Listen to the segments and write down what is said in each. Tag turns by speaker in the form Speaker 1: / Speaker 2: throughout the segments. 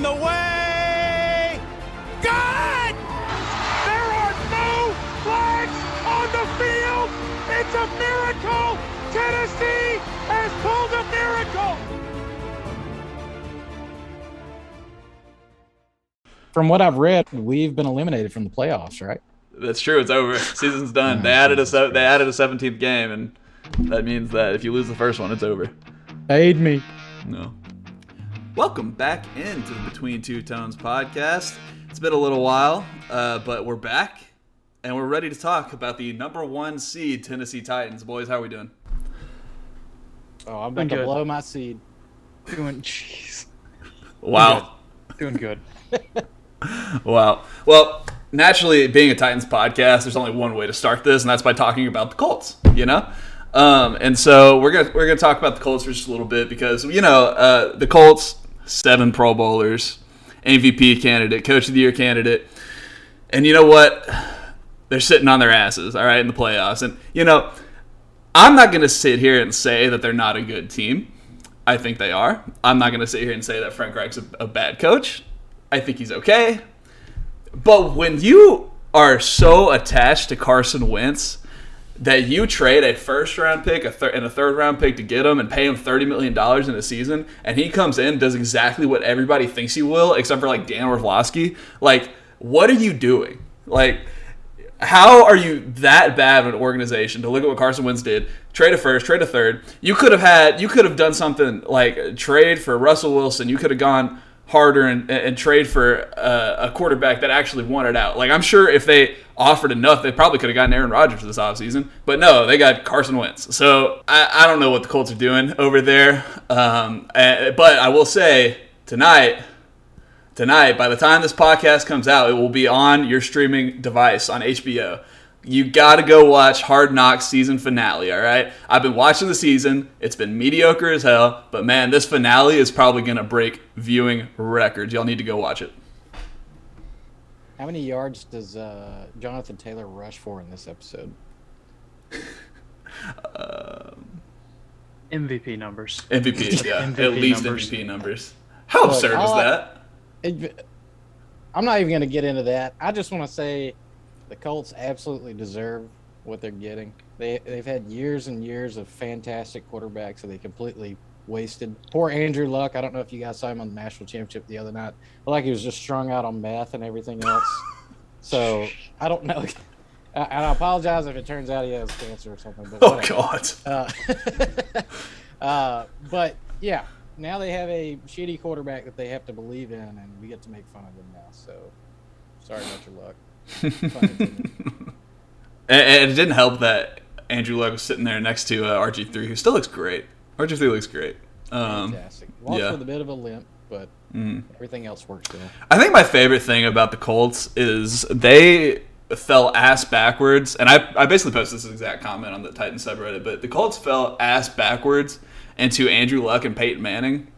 Speaker 1: on the way. Good!
Speaker 2: There are no flags on the field. It's a miracle. Tennessee has pulled a miracle.
Speaker 3: From what I've read, we've been eliminated from the playoffs, right?
Speaker 4: That's true. It's over. Season's done. Oh, they added a se- they added a 17th game, and that means that if you lose the first one, it's over.
Speaker 3: Aid me.
Speaker 4: No. Welcome back into the Between Two Tones podcast. It's been a little while, uh, but we're back, and we're ready to talk about the number one seed Tennessee Titans. Boys, how are we doing?
Speaker 3: Oh, I'm
Speaker 5: Doing
Speaker 3: about to
Speaker 5: good.
Speaker 3: blow my seed.
Speaker 5: Doing jeez.
Speaker 4: Wow.
Speaker 5: Doing good.
Speaker 4: Wow. Well, naturally, being a Titans podcast, there's only one way to start this, and that's by talking about the Colts. You know, um, and so we're gonna we're gonna talk about the Colts for just a little bit because you know uh, the Colts seven Pro Bowlers, MVP candidate, Coach of the Year candidate, and you know what? They're sitting on their asses, all right, in the playoffs, and you know. I'm not going to sit here and say that they're not a good team. I think they are. I'm not going to sit here and say that Frank Reich's a, a bad coach. I think he's okay. But when you are so attached to Carson Wentz that you trade a first round pick a thir- and a third round pick to get him and pay him $30 million in a season, and he comes in does exactly what everybody thinks he will, except for like Dan Orlovsky, like, what are you doing? Like, how are you that bad of an organization to look at what Carson Wentz did? Trade a first, trade a third. You could have had, you could have done something like trade for Russell Wilson. You could have gone harder and, and trade for uh, a quarterback that actually wanted out. Like I'm sure if they offered enough, they probably could have gotten Aaron Rodgers this offseason. But no, they got Carson Wentz. So I, I don't know what the Colts are doing over there. Um, but I will say tonight tonight, by the time this podcast comes out, it will be on your streaming device on HBO. You got to go watch Hard Knocks season finale, all right? I've been watching the season. It's been mediocre as hell, but man, this finale is probably going to break viewing records. Y'all need to go watch it.
Speaker 3: How many yards does uh, Jonathan Taylor rush for in this episode?
Speaker 5: MVP numbers.
Speaker 4: MVP, yeah.
Speaker 5: MVP
Speaker 4: at least
Speaker 5: numbers.
Speaker 4: MVP numbers. How
Speaker 3: Look,
Speaker 4: absurd is
Speaker 3: all I-
Speaker 4: that?
Speaker 3: It, I'm not even going to get into that. I just want to say the Colts absolutely deserve what they're getting. They they've had years and years of fantastic quarterbacks that they completely wasted. Poor Andrew Luck. I don't know if you guys saw him on the national championship the other night. But like he was just strung out on meth and everything else. so I don't know. I- And I apologize if it turns out he has cancer or something. But
Speaker 4: Oh,
Speaker 3: whatever.
Speaker 4: God.
Speaker 3: Uh, uh, but yeah, now they have a shitty quarterback that they have to believe in, and we get to make fun of them now. So sorry about your luck.
Speaker 4: And, and it didn't help that Andrew Luck was sitting there next to uh, RG3, who still looks great. RG3 looks great. Um,
Speaker 3: Fantastic. Walks
Speaker 4: yeah.
Speaker 3: with a bit of a limp, but
Speaker 4: mm.
Speaker 3: everything else works well.
Speaker 4: I think my favorite thing about the Colts is they fell ass backwards, and I, I basically posted this exact comment on the Titans subreddit, but the Colts fell ass backwards into Andrew Luck and Peyton Manning,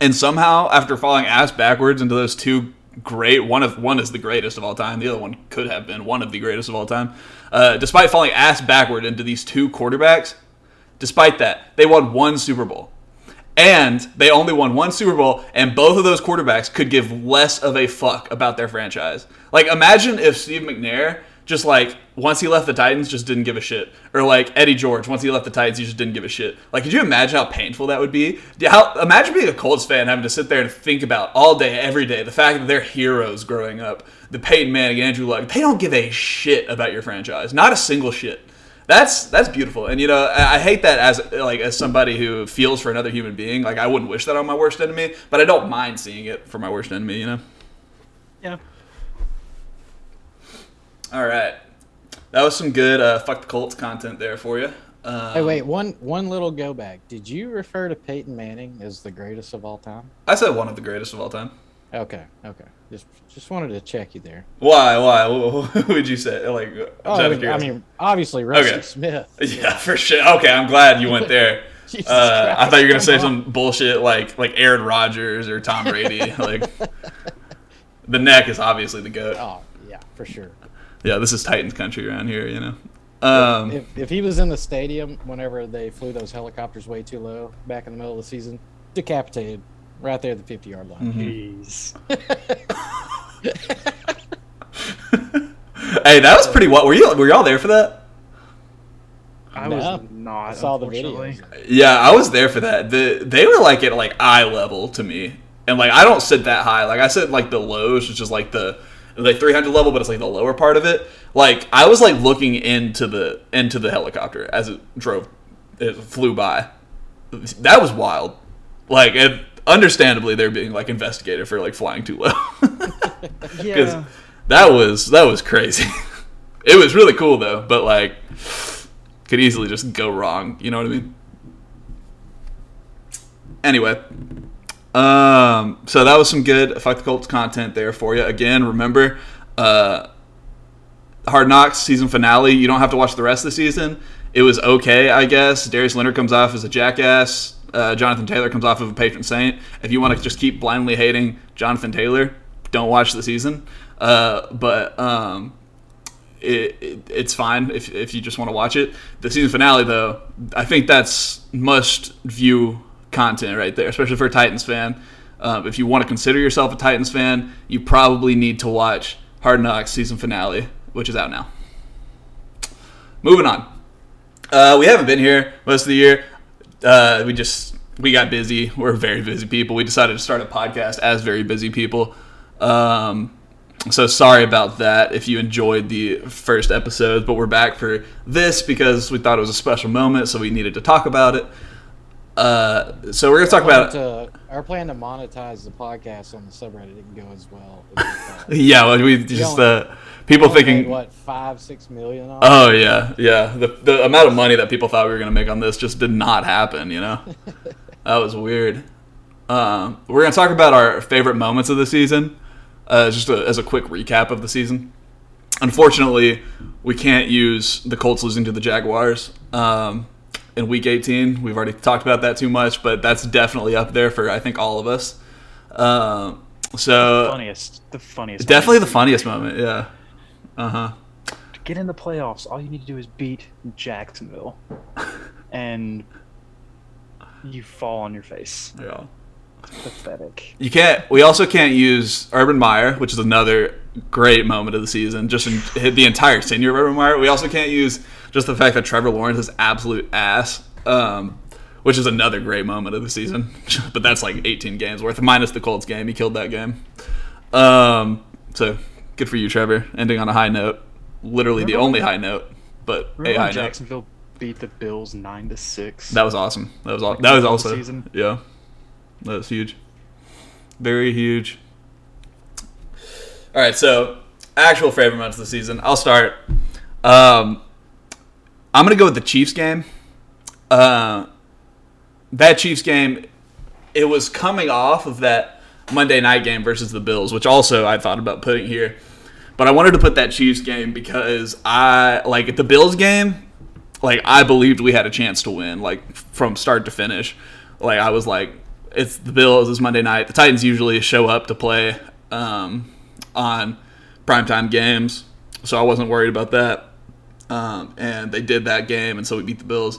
Speaker 4: and somehow after falling ass backwards into those two great one of one is the greatest of all time, the other one could have been one of the greatest of all time. Uh, despite falling ass backward into these two quarterbacks, despite that, they won one Super Bowl and they only won one Super Bowl, and both of those quarterbacks could give less of a fuck about their franchise. Like, imagine if Steve McNair just like once he left the Titans, just didn't give a shit, or like Eddie George once he left the Titans, he just didn't give a shit. Like, could you imagine how painful that would be? How imagine being a Colts fan having to sit there and think about all day, every day, the fact that they're heroes growing up, the Peyton Manning, Andrew Luck, they don't give a shit about your franchise, not a single shit that's that's beautiful and you know I, I hate that as like as somebody who feels for another human being like i wouldn't wish that on my worst enemy but i don't mind seeing it for my worst enemy you know
Speaker 5: Yeah.
Speaker 4: All right that was some good uh, fuck the colts content there for you um,
Speaker 3: Hey, wait, one one little go back. Did you refer to Peyton Manning as the greatest of all time?
Speaker 4: i said one of the greatest of all time
Speaker 3: Okay, okay. Just just wanted to check you there.
Speaker 4: why why who would you say like
Speaker 3: Oh, I mean, I mean, obviously Rusty
Speaker 4: Okay.
Speaker 3: Smith.
Speaker 4: yeah for sure okay i'm glad you went there uh, i thought you were gonna say
Speaker 3: on.
Speaker 4: some bullshit like like aaron Rodgers or tom brady like the neck is obviously the goat
Speaker 3: Oh, yeah, for sure.
Speaker 4: Yeah, this is Titans country around here, you know. Um,
Speaker 3: If, if he was in the stadium whenever they flew those helicopters way too low back in the middle of the season, decapitated. right there at the 50 yard line.
Speaker 5: Jeez.
Speaker 4: Hey, that was pretty. What were you? Were y'all there for that?
Speaker 5: I
Speaker 3: No.
Speaker 5: was not.
Speaker 3: I saw the
Speaker 5: unfortunately.
Speaker 3: videos.
Speaker 4: Yeah, I was there for that. The they were like at like eye level to me, and like I don't sit that high. Like I sit like the lows, which is like the like 300 level, but it's like the lower part of it. Like I was like looking into the into the helicopter as it drove, it flew by. That was wild. Like, it, understandably, they're being like investigated for like flying too low. Because
Speaker 5: Yeah.
Speaker 4: that was that was crazy. it was really cool though, but like could easily just go wrong. You know what I mean? Anyway, um, so that was some good fuck the Colts content there for you. Again, remember, uh, Hard Knocks season finale. You don't have to watch the rest of the season. It was okay, I guess. Darius Leonard comes off as a jackass. Uh, Jonathan Taylor comes off of a patron saint. If you want to just keep blindly hating Jonathan Taylor, don't watch the season. Uh, but um, it, it, it's fine if, if you just want to watch it. The season finale, though, I think that's must view content right there, especially for a Titans fan. Um, if you want to consider yourself a Titans fan, you probably need to watch Hard Knocks season finale, which is out now. Moving on. Uh, we haven't been here most of the year. Uh, we just we got busy. We're very busy people. We decided to start a podcast as very busy people. Um, so sorry about that if you enjoyed the first episode, but we're back for this because we thought it was a special moment, so we needed to talk about it. Uh, so we're gonna talk about
Speaker 3: to, our plan to monetize the podcast on the subreddit didn't go as well. As we
Speaker 4: yeah, well, we just uh, people thinking
Speaker 3: made, what five six million. On?
Speaker 4: Oh yeah, yeah. The the amount of money that people thought we were gonna make on this just did not happen. You know, that was weird. Um, we're gonna talk about our favorite moments of the season, uh, just a, as a quick recap of the season. Unfortunately, we can't use the Colts losing to the Jaguars um, in Week 18. We've already talked about that too much, but that's definitely up there for I think all of us. Um, so
Speaker 5: funniest. The funniest.
Speaker 4: definitely the funniest moment. Yeah. Uh huh.
Speaker 5: To get in the playoffs, all you need to do is beat Jacksonville, and you fall on your face.
Speaker 4: Yeah.
Speaker 5: Pathetic.
Speaker 4: You can't. We also can't use Urban Meyer, which is another great moment of the season. Just in, hit the entire tenure of Urban Meyer. We also can't use just the fact that Trevor Lawrence is absolute ass, um, which is another great moment of the season. but that's like 18 games worth, minus the Colts game. He killed that game. Um, so good for you, Trevor. Ending on a high note. Literally the only
Speaker 5: when-
Speaker 4: high note, but a high
Speaker 5: when
Speaker 4: note.
Speaker 5: Jacksonville beat the Bills nine to six?
Speaker 4: That was awesome. That was all. That was also
Speaker 5: season.
Speaker 4: yeah. That was huge. Very huge. All right, so actual favorite moments of the season. I'll start. Um, I'm gonna go with the Chiefs game. Uh, that Chiefs game, it was coming off of that Monday night game versus the Bills, which also I thought about putting here. But I wanted to put that Chiefs game because I like at the Bills game like I believed we had a chance to win, like from start to finish. Like I was like, it's the Bills. It's Monday night. The Titans usually show up to play um, on primetime games, so I wasn't worried about that. Um, and they did that game, and so we beat the Bills.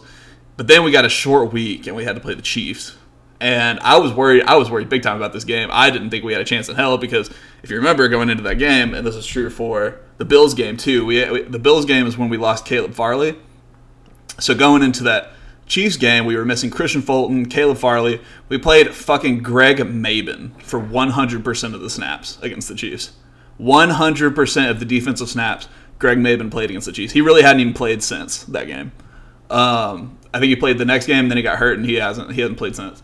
Speaker 4: But then we got a short week, and we had to play the Chiefs. And I was worried. I was worried big time about this game. I didn't think we had a chance in hell because if you remember going into that game, and this is true for the Bills game too. We, we the Bills game is when we lost Caleb Farley. So going into that Chiefs game, we were missing Kristian Fulton, Caleb Farley. We played fucking Greg Mabin for 100% of the snaps against the Chiefs. 100% of the defensive snaps, Greg Mabin played against the Chiefs. He really hadn't even played since that game. Um, I think he played the next game, then he got hurt, and he hasn't he hasn't played since.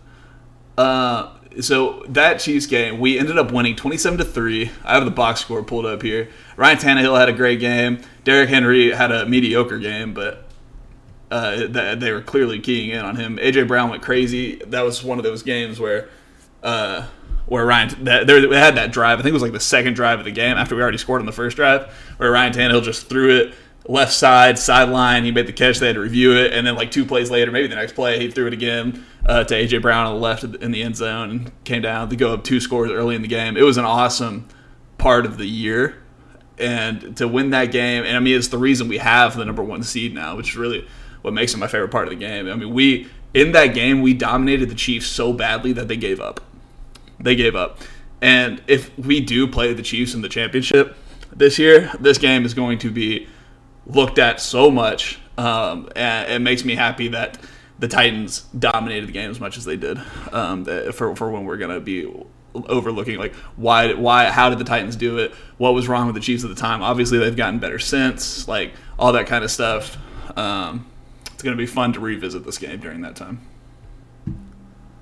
Speaker 4: Uh, so that Chiefs game, we ended up winning 27 to 3. I have the box score pulled up here. Ryan Tannehill had a great game. Derrick Henry had a mediocre game, but uh, th- they were clearly keying in on him. AJ Brown went crazy. That was one of those games where uh, where Ryan that, they had that drive. I think it was like the second drive of the game after we already scored on the first drive, where Ryan Tannehill just threw it left side sideline. He made the catch. They had to review it, and then like two plays later, maybe the next play, he threw it again uh, to AJ Brown on the left in the end zone and came down to go up two scores early in the game. It was an awesome part of the year. And to win that game, and I mean, it's the reason we have the number one seed now, which is really what makes it my favorite part of the game. I mean, we in that game we dominated the Chiefs so badly that they gave up. They gave up. And if we do play the Chiefs in the championship this year, this game is going to be looked at so much. Um, and it makes me happy that the Titans dominated the game as much as they did um, for, for when we're going to be overlooking like why why how did the Titans do it? What was wrong with the Chiefs at the time? Obviously, they've gotten better since, like all that kind of stuff. Um, it's going to be fun to revisit this game during that time.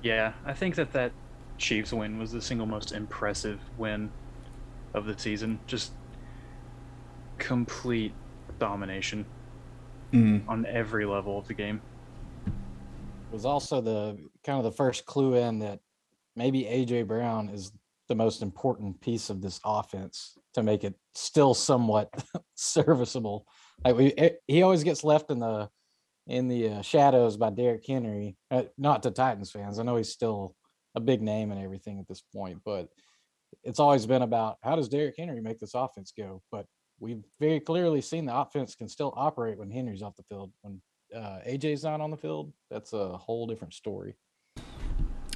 Speaker 5: Yeah, I think that that Chiefs win was the single most impressive win of the season. Just complete domination
Speaker 4: Mm.
Speaker 5: on every level of the game.
Speaker 3: It was also the kind of the first clue in that maybe AJ Brown is the most important piece of this offense to make it still somewhat serviceable. Like we, it, he always gets left in the in the uh, shadows by Derrick Henry. Uh, not to Titans fans, I know he's still a big name and everything at this point, but it's always been about how does Derrick Henry make this offense go? But we've very clearly seen the offense can still operate when Henry's off the field. When uh, AJ's not on the field, that's a whole different story.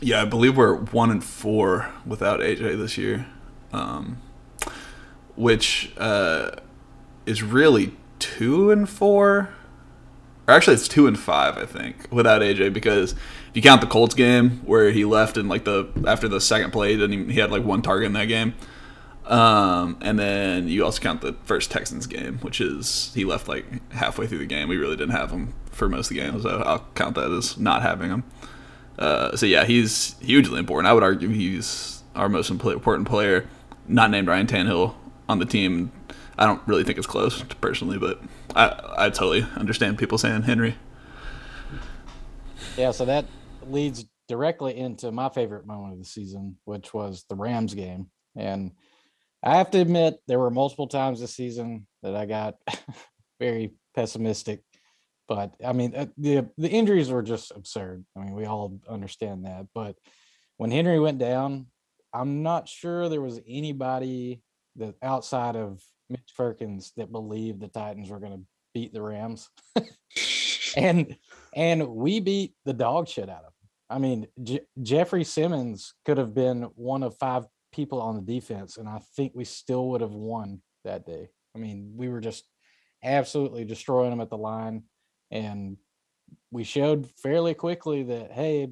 Speaker 4: Yeah, I believe we're one and four without AJ this year, um, which uh, is really two and four. Or actually, it's two and five, I think, without AJ because if you count the Colts game where he left in like the after the second play, then he, had like one target in that game. Um, and then you also count the first Texans game, which is he left like halfway through the game. We really didn't have him for most of the game, so I'll count that as not having him. Uh, so yeah, he's hugely important. I would argue he's our most important player, not named Ryan Tannehill on the team. I don't really think it's close personally, but I I totally understand people saying Henry.
Speaker 3: Yeah, so that leads directly into my favorite moment of the season, which was the Rams game. And I have to admit, there were multiple times this season that I got very pessimistic. But I mean, uh, the the injuries were just absurd. I mean, we all understand that. But when Henry went down, I'm not sure there was anybody that outside of Mitch Perkins that believed the Titans were going to beat the Rams. and and we beat the dog shit out of them. I mean, J- Jeffrey Simmons could have been one of five people on the defense, and I think we still would have won that day. I mean, we were just absolutely destroying them at the line, and we showed fairly quickly that hey,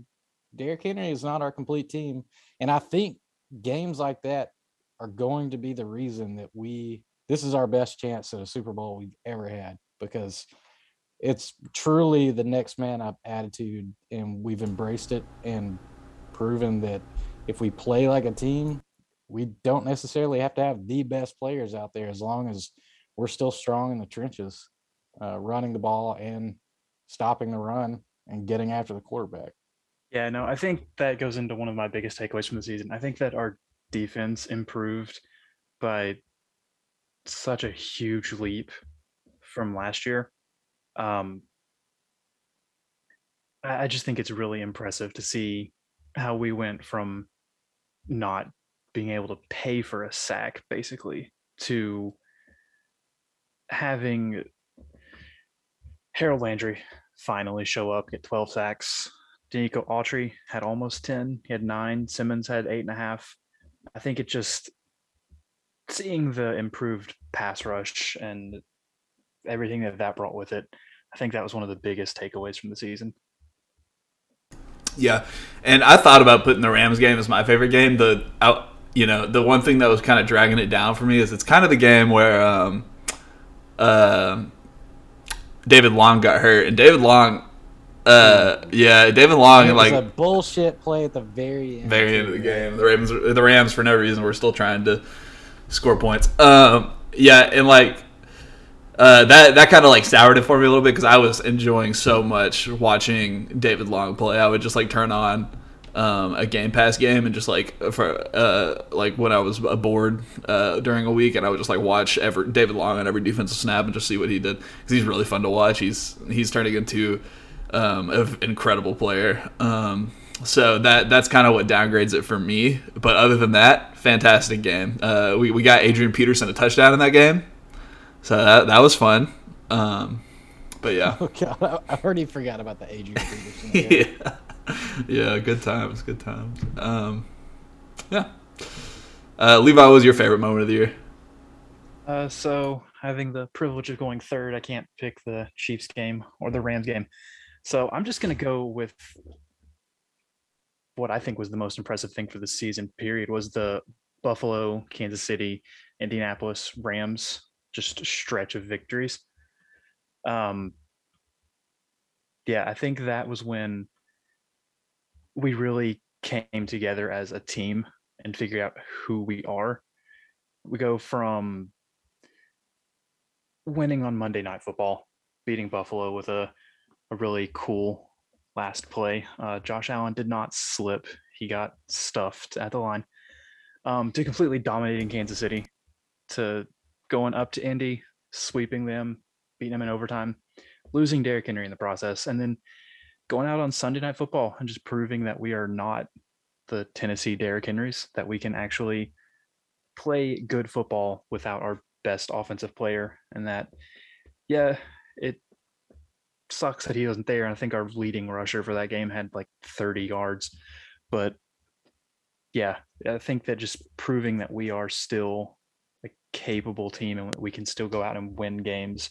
Speaker 3: Derrick Henry is not our complete team, and I think games like that are going to be the reason that we this is our best chance at a Super Bowl we've ever had because it's truly the next man up attitude and we've embraced it and proven that if we play like a team we don't necessarily have to have the best players out there as long as we're still strong in the trenches uh, running the ball and stopping the run and getting after the quarterback
Speaker 5: Yeah, no, I think that goes into one of my biggest takeaways from the season. I think that our defense improved by such a huge leap from last year. Um, I, I just think it's really impressive to see how we went from not being able to pay for a sack, basically, to having Harold Landry finally show up, get 12 sacks. Denico Autry had almost 10. He had nine. Simmons had eight and a half. I think it just seeing the improved pass rush and everything that that brought with it. I think that was one of the biggest takeaways from the season.
Speaker 4: Yeah, and I thought about putting the Rams game as my favorite game. The out, you know, the one thing that was kind of dragging it down for me is it's kind of the game where um, uh, David Long got hurt, and David Long, uh, yeah, David Long,
Speaker 3: it was
Speaker 4: like
Speaker 3: a bullshit play at the very end
Speaker 4: very end of the game. The Ravens, the Rams, for no reason, were still trying to score points. Um, yeah, and like uh, that that kind of like soured it for me a little bit because I was enjoying so much watching David Long play. I would just like turn on um, a Game Pass game and just like for uh, like when I was bored uh, during a week, and I would just like watch every David Long on every defensive snap and just see what he did because he's really fun to watch. He's he's turning into um, an incredible player. Um, so that that's kind of what downgrades it for me. But other than that, fantastic game. Uh, we we got Adrian Peterson a touchdown in that game, so that that was fun. Um, but yeah,
Speaker 3: Oh god, I I already forgot about the Adrian Peterson. Yeah.
Speaker 4: yeah, yeah, good times, good times. Um, Yeah. Uh, Levi, what was your favorite moment of the year?
Speaker 5: Uh, so having the privilege of going third, I can't pick the Chiefs game or the Rams game. So I'm just gonna go with what I think was the most impressive thing for the season period was the Buffalo, Kansas City, Indianapolis Rams just stretch of victories. Um yeah, I think that was when we really came together as a team and figure out who we are. We go from winning on Monday Night Football, beating Buffalo with a, a really cool last play. Uh, Josh Allen did not slip, he got stuffed at the line. Um, to completely dominating Kansas City, to going up to Indy, sweeping them, beating them in overtime, losing Derrick Henry in the process, and then going out on Sunday Night Football and just proving that we are not the Tennessee Derrick Henrys, that we can actually play good football without our best offensive player, and that yeah, it sucks that he wasn't there. And I think our leading rusher for that game had like 30 yards, but yeah, I think that just proving that we are still a capable team and we can still go out and win games.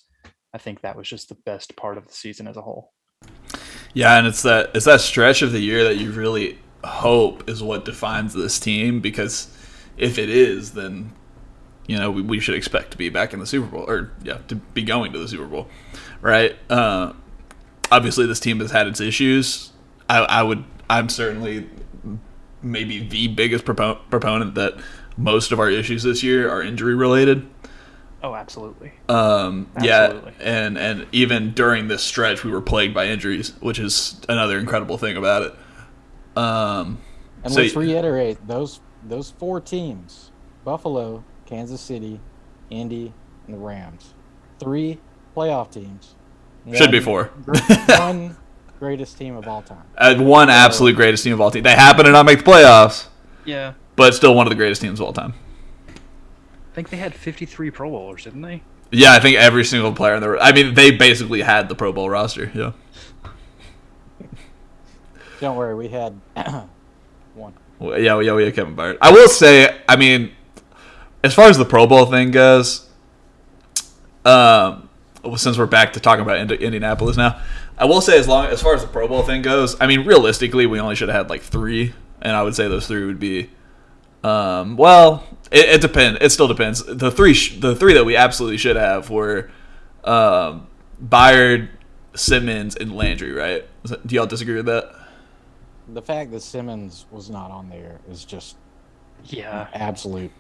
Speaker 5: I think that was just the best part of the season as a whole.
Speaker 4: Yeah, and it's that it's that stretch of the year that you really hope is what defines this team because if it is, then you know we, we should expect to be back in the Super Bowl or yeah to be going to the Super Bowl, right? Uh, obviously, this team has had its issues. I, I would I'm certainly maybe the biggest propo- proponent that most of our issues this year are injury related.
Speaker 5: Oh, absolutely.
Speaker 4: Um,
Speaker 5: Absolutely.
Speaker 4: yeah, and and even during this stretch, we were plagued by injuries, which is another incredible thing about it. Um,
Speaker 3: And
Speaker 4: So
Speaker 3: let's
Speaker 4: y-
Speaker 3: reiterate those those four teams: Buffalo, Kansas City, Indy, and the Rams. Three playoff teams.
Speaker 4: should be four.
Speaker 3: one greatest team of all time.
Speaker 4: Uh, one absolute greatest team of all time. They happen to not make the playoffs,
Speaker 5: Yeah.
Speaker 4: But still one of the greatest teams of all time.
Speaker 5: I think they had 53 Pro Bowlers, didn't they?
Speaker 4: Yeah, I think every single player in the. I mean, they basically had the Pro Bowl roster. Yeah.
Speaker 3: Don't worry, we had one.
Speaker 4: Well, yeah, yeah, we had Kevin Byard. I will say, I mean, as far as the Pro Bowl thing goes, um, well, since we're back to talking about Indi- Indianapolis now, I will say as long as far as the Pro Bowl thing goes, I mean, realistically, we only should have had like three, and I would say those three would be, um, well, it, it depends. It still depends. The three, sh- the three that we absolutely should have were, um, Byard, Simmons, and Landry. Right? Do y'all disagree with that?
Speaker 3: The fact that Simmons was not on there is just
Speaker 5: Yeah.
Speaker 3: absolute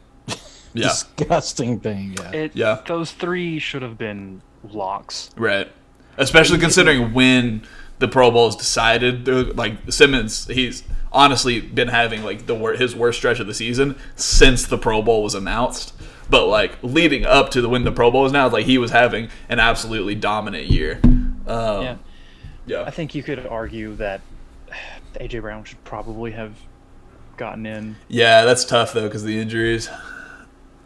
Speaker 4: Yeah.
Speaker 3: disgusting thing. Yeah.
Speaker 5: It,
Speaker 4: Yeah.
Speaker 5: Those three should have been locks.
Speaker 4: Right. Especially considering when the Pro Bowl is decided. They're- Like Simmons, he's honestly been having like the wor- his worst stretch of the season since the Pro Bowl was announced. But like leading up to the when the Pro Bowl was now, like he was having an absolutely dominant year. Um,
Speaker 5: Yeah.
Speaker 4: yeah.
Speaker 5: I think you could argue that AJ Brown should probably have gotten in.
Speaker 4: Yeah, that's tough though because the injuries.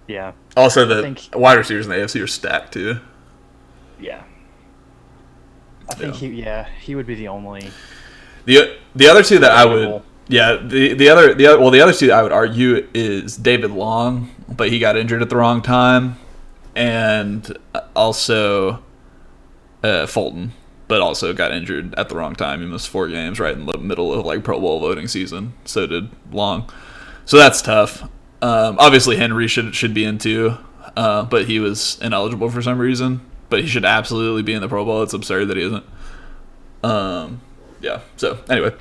Speaker 5: Yeah.
Speaker 4: Also, the
Speaker 5: think-
Speaker 4: wide receivers in the AFC are stacked too.
Speaker 5: Yeah. I think
Speaker 4: Yeah.
Speaker 5: he yeah, he would be the only
Speaker 4: The the other two that I would yeah the the other the other, well the other two I would argue is David Long, but he got injured at the wrong time, and also uh, Fulton, but also got injured at the wrong time. He missed four games right in the middle of like Pro Bowl voting season. So did Long, so that's tough. Um, obviously Henry should should be in too, uh, but he was ineligible for some reason. But he should absolutely be in the Pro Bowl. It's absurd that he isn't. Um, yeah. So anyway,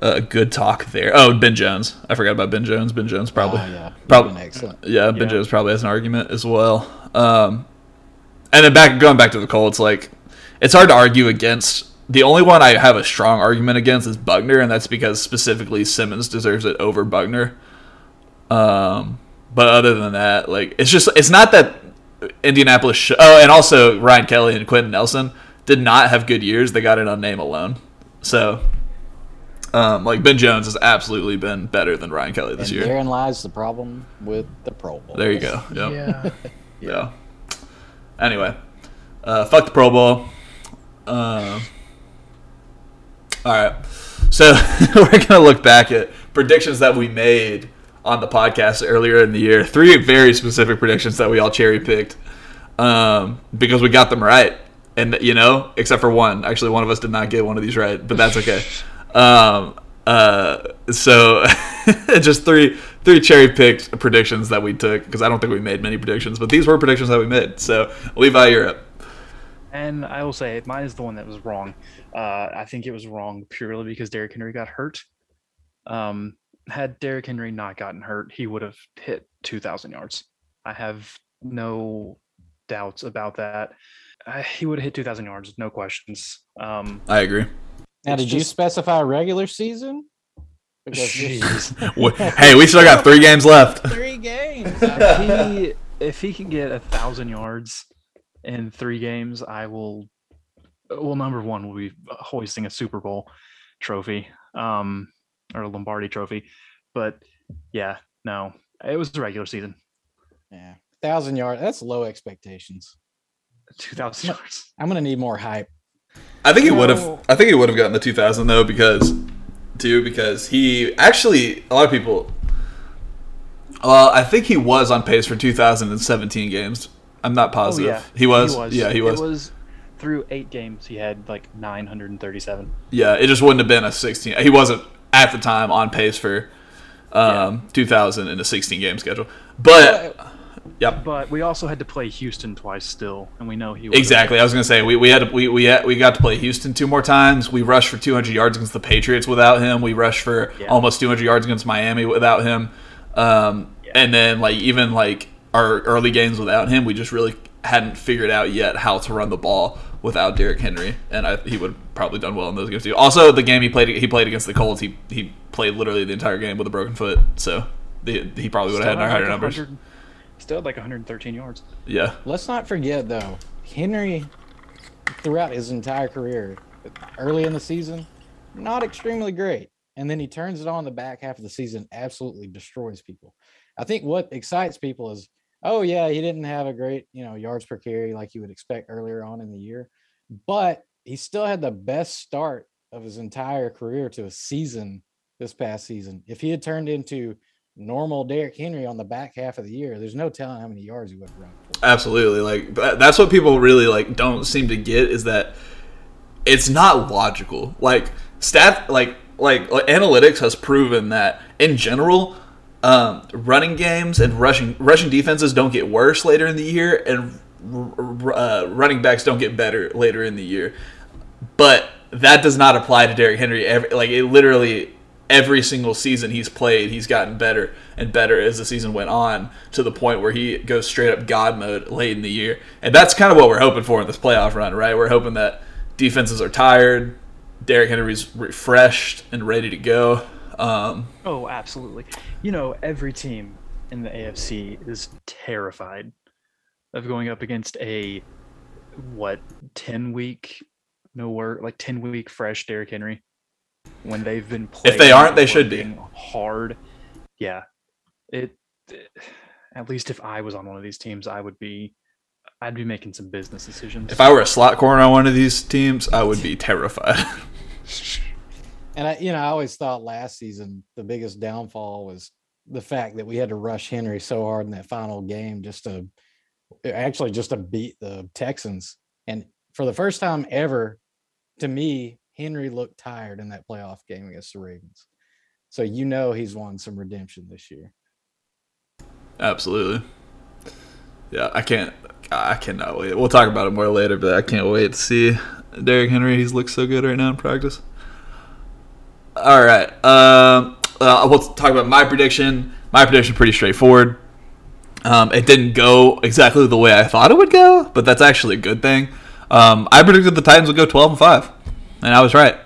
Speaker 4: uh, good talk there. Oh, Ben Jones. I forgot about Ben Jones. Ben Jones probably.
Speaker 3: Ah, yeah.
Speaker 4: Probably.
Speaker 3: Excellent.
Speaker 4: Yeah, Ben
Speaker 5: Yeah.
Speaker 4: Jones probably has an argument as well. Um, and then back going back to the Colts, like it's hard to argue against. The only one I have a strong argument against is Buckner, and that's because specifically Simmons deserves it over Buckner. Um, but other than that, like it's just it's not that Indianapolis. Sh- oh, and also Ryan Kelly and Quenton Nelson did not have good years. They got it on name alone. So, um, like Ben Jones has absolutely been better than Ryan Kelly this
Speaker 3: And
Speaker 4: year.
Speaker 3: therein lies the problem with the Pro Bowl.
Speaker 4: There you go. Yep.
Speaker 5: Yeah.
Speaker 4: Yeah. Anyway, uh, fuck the Pro Bowl. Um, all right. So we're gonna look back at predictions that we made on the podcast earlier in the year. Three very specific predictions that we all cherry picked um, because we got them right. And you know, except for one. Actually, one of us did not get one of these right, but that's okay. Um, uh, so just three three cherry picked predictions that we took because I don't think we made many predictions, but these were predictions that we made. So Levi, you're up.
Speaker 5: And I will say, mine is the one that was wrong. Uh, I think it was wrong purely because Derrick Henry got hurt. Um, had Derrick Henry not gotten hurt, he would have hit 2,000 yards. I have no doubts about that. Uh, he would have hit 2,000 yards, no questions. Um,
Speaker 4: I agree.
Speaker 3: Now,
Speaker 5: It's
Speaker 3: did you specify regular season? Because
Speaker 5: jeez.
Speaker 4: Hey, we still got three games left.
Speaker 3: three games.
Speaker 5: if he if he can get a thousand yards in three games, I will. Well, number one will be hoisting a Super Bowl trophy, um, or a Lombardi trophy. But yeah, no, it was the regular season,
Speaker 3: yeah, thousand yards. That's low expectations.
Speaker 5: two thousand yards.
Speaker 3: I'm gonna need more hype.
Speaker 4: I think he would have. I think he would have gotten the 2000 though because, too, because he actually a lot of people. Well, I think he was on pace for 2017 games. I'm not oh, positive.
Speaker 5: Oh, yeah,
Speaker 4: he, was? Yeah, he was.
Speaker 5: It was through eight games. He had like nine hundred and thirty-seven.
Speaker 4: Yeah, it just wouldn't have been a 16. He wasn't at the time on pace for um, 2000 in a 16 game schedule. But yep,
Speaker 5: But we also had to play Houston twice still, and we know he would've-
Speaker 4: exactly. I was gonna say we, we had to, we we had, we got to play Houston two more times. We rushed for 200 yards against the Patriots without him. We rushed for
Speaker 5: Yeah.
Speaker 4: almost 200 yards against Miami without him. Um, And then like even like our early games without him, we just really hadn't figured out yet how to run the ball without Derrick Henry, and I, he would have probably done well in those games too. Also, the game he played he played against the Colts, he he played literally the entire game with a broken foot, so the, he probably would have had
Speaker 5: had
Speaker 4: higher
Speaker 5: like
Speaker 4: numbers.
Speaker 5: Still had like 113 yards.
Speaker 4: Yeah,
Speaker 3: Let's not forget though, Henry, throughout his entire career, early in the season, not extremely great, and then he turns it on the back half of the season, absolutely destroys people. I think what excites people is, oh yeah, he didn't have a great you know yards per carry like you would expect earlier on in the year, but he still had the best start of his entire career to a season this past season. If he had turned into normal Derrick Henry on the back half of the year, there's no telling how many yards he would have run. For.
Speaker 4: absolutely. Like that's what people really like don't seem to get is that it's not logical. Like stat, like like, like analytics has proven that in general, um, running games and rushing rushing defenses don't get worse later in the year, and uh, running backs don't get better later in the year. But that does not apply to Derrick Henry. Every, like it literally every single season he's played, he's gotten better and better as the season went on to the point where he goes straight up God mode late in the year. And that's kind of what we're hoping for in this playoff run, right? We're hoping that defenses are tired, Derrick Henry's refreshed and ready to go. Um,
Speaker 5: Oh, absolutely. You know, every team in the AFC is terrified of going up against a what ten week no work like ten week fresh Derrick Henry when they've been playing
Speaker 4: If they aren't, they should be.
Speaker 5: hard. Yeah, it. Eh, at least if I was on one of these teams, I would be. I'd be making some business decisions.
Speaker 4: if I were a slot corner on one of these teams, I would be terrified.
Speaker 3: And I, you know, I always thought last season the biggest downfall was the fact that we had to rush Henry so hard in that final game just to actually just to beat the Texans. And for the first time ever, to me, Henry looked tired in that playoff game against the Ravens. So you know he's won some redemption this year.
Speaker 4: Absolutely. Yeah, I can't. I cannot wait. We'll talk about it more later, but I can't wait to see Derrick Henry. He's looks so good right now in practice. All right. Um, uh, we'll talk about my prediction. My prediction pretty straightforward. Um, it didn't go exactly the way I thought it would go, but that's actually a good thing. Um, I predicted the Titans would go 12 and 5, and I was right.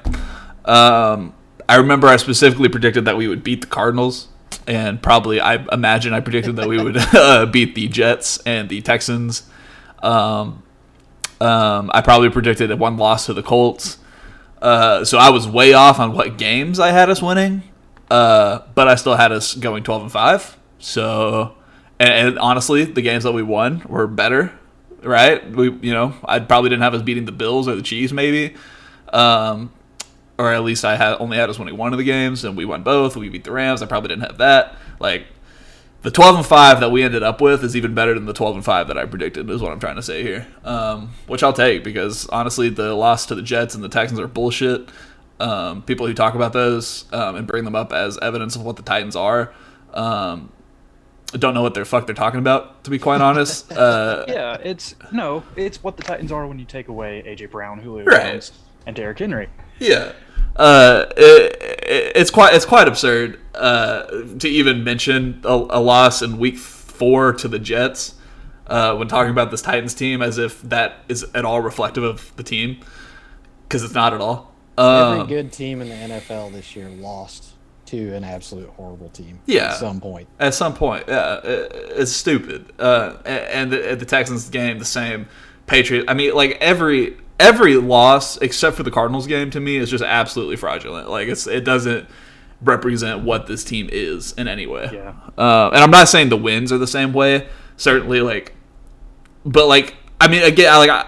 Speaker 4: Um, I remember I specifically predicted that we would beat the Cardinals, and probably I imagine I predicted that we would uh, beat the Jets and the Texans. Um, um, I probably predicted one loss to the Colts. Uh, so I was way off on what games I had us winning, uh, but I still had us going 12 and 5. So, and, and honestly, the games that we won were better, right? We, you know, I probably didn't have us beating the Bills or the Chiefs, maybe. Um, or at least I had only had us winning one of the games, and we won both. We beat the Rams. I probably didn't have that. Like the 12 and 5 that we ended up with is even better than the 12 and 5 that I predicted is what I'm trying to say here. Um, which I'll take because honestly the loss to the Jets and the Texans are bullshit. Um, people who talk about those um, and bring them up as evidence of what the Titans are um, don't know what the fuck they're talking about to be quite honest. Uh,
Speaker 5: Yeah, it's no, it's what the Titans are when you take away AJ Brown, Julio
Speaker 4: Right.
Speaker 5: Jones, and Derrick Henry.
Speaker 4: Yeah, uh, it, it, it's quite it's quite absurd uh, to even mention a, a loss in week four to the Jets uh, when talking about this Titans team as if that is at all reflective of the team because it's not at all.
Speaker 3: Every
Speaker 4: Um,
Speaker 3: good team in the NFL this year lost to an absolute horrible team.
Speaker 4: Yeah.
Speaker 3: At some point.
Speaker 4: at some point, yeah, it, it's stupid. Uh, and the, at the Texans game, the same. Patriot. I mean, like every every loss except for the Cardinals game to me is just absolutely fraudulent. Like it's it doesn't represent what this team is in any way.
Speaker 5: Yeah.
Speaker 4: Uh, and I'm not saying the wins are the same way. Certainly, like, but like, I mean, again, like, I,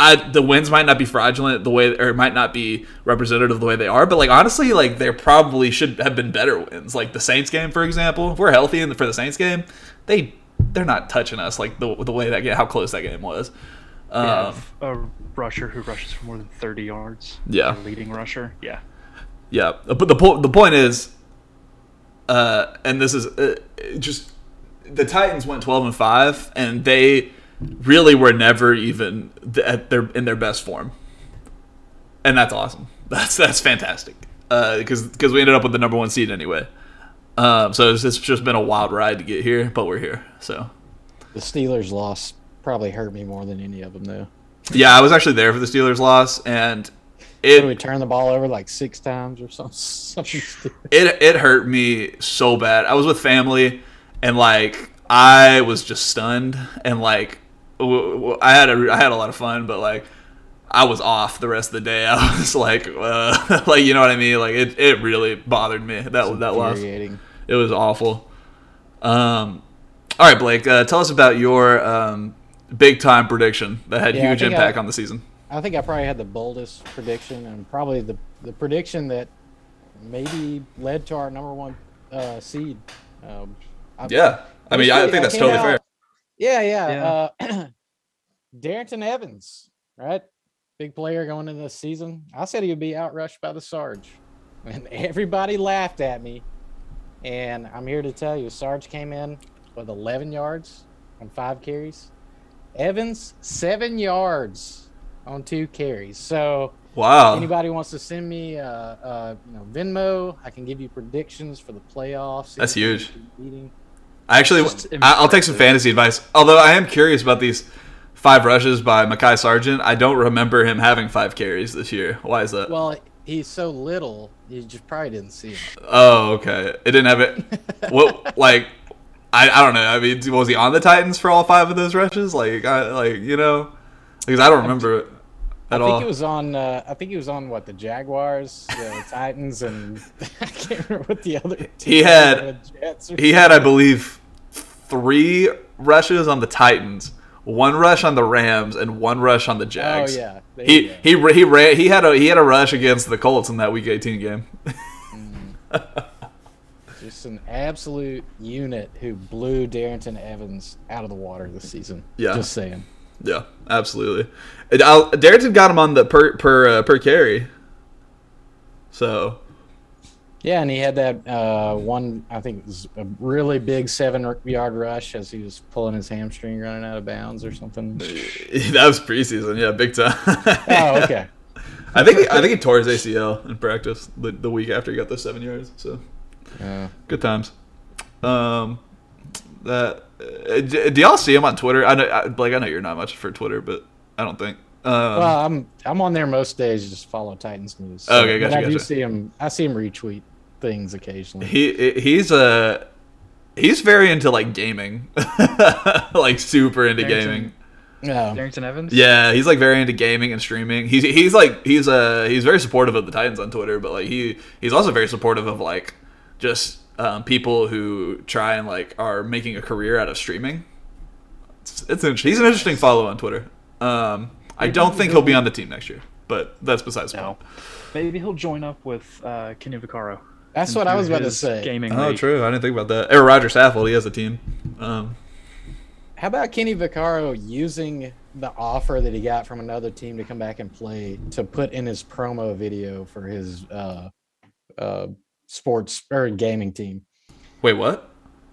Speaker 4: I, the wins might not be fraudulent the way, or it might not be representative of the way they are. But like, honestly, like, there probably should have been better wins. Like the Saints game, for example. If we're healthy in the, for the Saints game, they they're not touching us like the the way that game, how close that game was. Um,
Speaker 5: a rusher who rushes for more than 30 yards.
Speaker 4: Yeah.
Speaker 5: Leading rusher. Yeah.
Speaker 4: Yeah, but the po- the point is, uh, and this is uh, just the Titans went twelve and five, and they really were never even at their in their best form, and that's awesome. That's that's fantastic because because we ended up with the number one seed anyway. Um, so it's, it's just been a wild ride to get here, but we're here. So
Speaker 3: The Steelers loss probably hurt me more than any of them, though.
Speaker 4: yeah, I was actually there for the Steelers loss, and
Speaker 3: Did we
Speaker 4: it
Speaker 3: turn the ball over like six times or something? something
Speaker 4: it it hurt me so bad. I was with family, and like I was just stunned, and like I had a I had a lot of fun, but like I was off the rest of the day. I was like, uh, like you know what I mean? Like it, it really bothered me that that loss. It was awful. Um, all right, Blake, uh, tell us about your um, big time prediction that had
Speaker 3: Yeah,
Speaker 4: huge impact
Speaker 3: I-
Speaker 4: on the season.
Speaker 3: I think I probably had the boldest prediction and probably the, the prediction that maybe led to our number one uh, seed. Um, I-
Speaker 4: Yeah, I mean, I think that's
Speaker 3: came
Speaker 4: totally
Speaker 3: out-
Speaker 4: fair.
Speaker 3: Yeah, yeah. Uh, Darrynton Evans, right? Big player going into the season. I said he would be outrushed by the Sarge. And everybody laughed at me. And I'm here to tell you, Sarge came in with 11 yards on five carries. Evans, seven yards on two carries. So
Speaker 4: Wow.
Speaker 3: anybody wants to send me uh, uh, you know, Venmo, I can give you predictions for the playoffs.
Speaker 4: That's huge.
Speaker 3: beating.
Speaker 4: I actually, I'll take some fantasy advice. Although I am curious about these five rushes by Mekhi Sargent. I don't remember him having five carries this year. Why is that?
Speaker 3: Well, he's so little, you just probably didn't see him.
Speaker 4: oh, okay. It didn't have it. what, like, I, I don't know. I mean, was he on the Titans for all five of those rushes? Like, I, like you know, because I don't remember it
Speaker 3: I think
Speaker 4: all.
Speaker 3: it was on. Uh, I think he was on what the Jaguars, the Titans, and I can't remember what the other. Team
Speaker 4: He had-
Speaker 3: Jets
Speaker 4: He had, I believe, three rushes on the Titans, one rush on the Rams, and one rush on the Jags.
Speaker 3: Oh yeah, there
Speaker 4: He he he ran he had a he had a rush against the Colts in that Week 18 game.
Speaker 3: just an absolute unit who blew Darrynton Evans out of the water this season.
Speaker 4: Yeah.
Speaker 3: just saying.
Speaker 4: Yeah, absolutely. And I'll, Darrynton got him on the per per uh, per carry. So
Speaker 3: Yeah, and he had that uh, one. I think it was a really big seven-yard rush as he was pulling his hamstring running out of bounds or something.
Speaker 4: that was preseason, yeah, big time.
Speaker 3: oh, okay.
Speaker 4: I think he, I think he tore his ACL in practice the, the week after he got those seven yards. So
Speaker 3: Uh,
Speaker 4: good times. Um, that uh, do, do y'all see him on Twitter? I know, I, like I know you're not much for Twitter, but I don't think. Um,
Speaker 3: well, I'm I'm on there most days. Just follow Titans news.
Speaker 4: Okay,
Speaker 3: but
Speaker 4: gotcha,
Speaker 3: I do see him. I see him retweet things occasionally.
Speaker 4: he he's a he's very into like gaming, like super into
Speaker 5: Darrynton.
Speaker 4: gaming.
Speaker 3: No,
Speaker 5: Darrynton Evans?
Speaker 4: Yeah, he's like very into gaming and streaming. He's he's like he's uh he's very supportive of the Titans on Twitter, but like he he's also very supportive of like just um, people who try and like are making a career out of streaming. It's, it's interesting. He's an interesting follow on Twitter. Um, I don't think he'll be on the team next year. but that's besides the
Speaker 5: No.
Speaker 4: point.
Speaker 5: Maybe he'll join up with uh, Kenny Vaccaro.
Speaker 3: That's what I was about to say.
Speaker 5: Gaming
Speaker 4: Oh,
Speaker 5: league.
Speaker 4: true. I didn't think about that. Or Rodger Saffold, he has a team. Um,
Speaker 3: How about Kenny Vaccaro using the offer that he got from another team to come back and play to put in his promo video for his uh, uh, sports or gaming team?
Speaker 4: wait, what?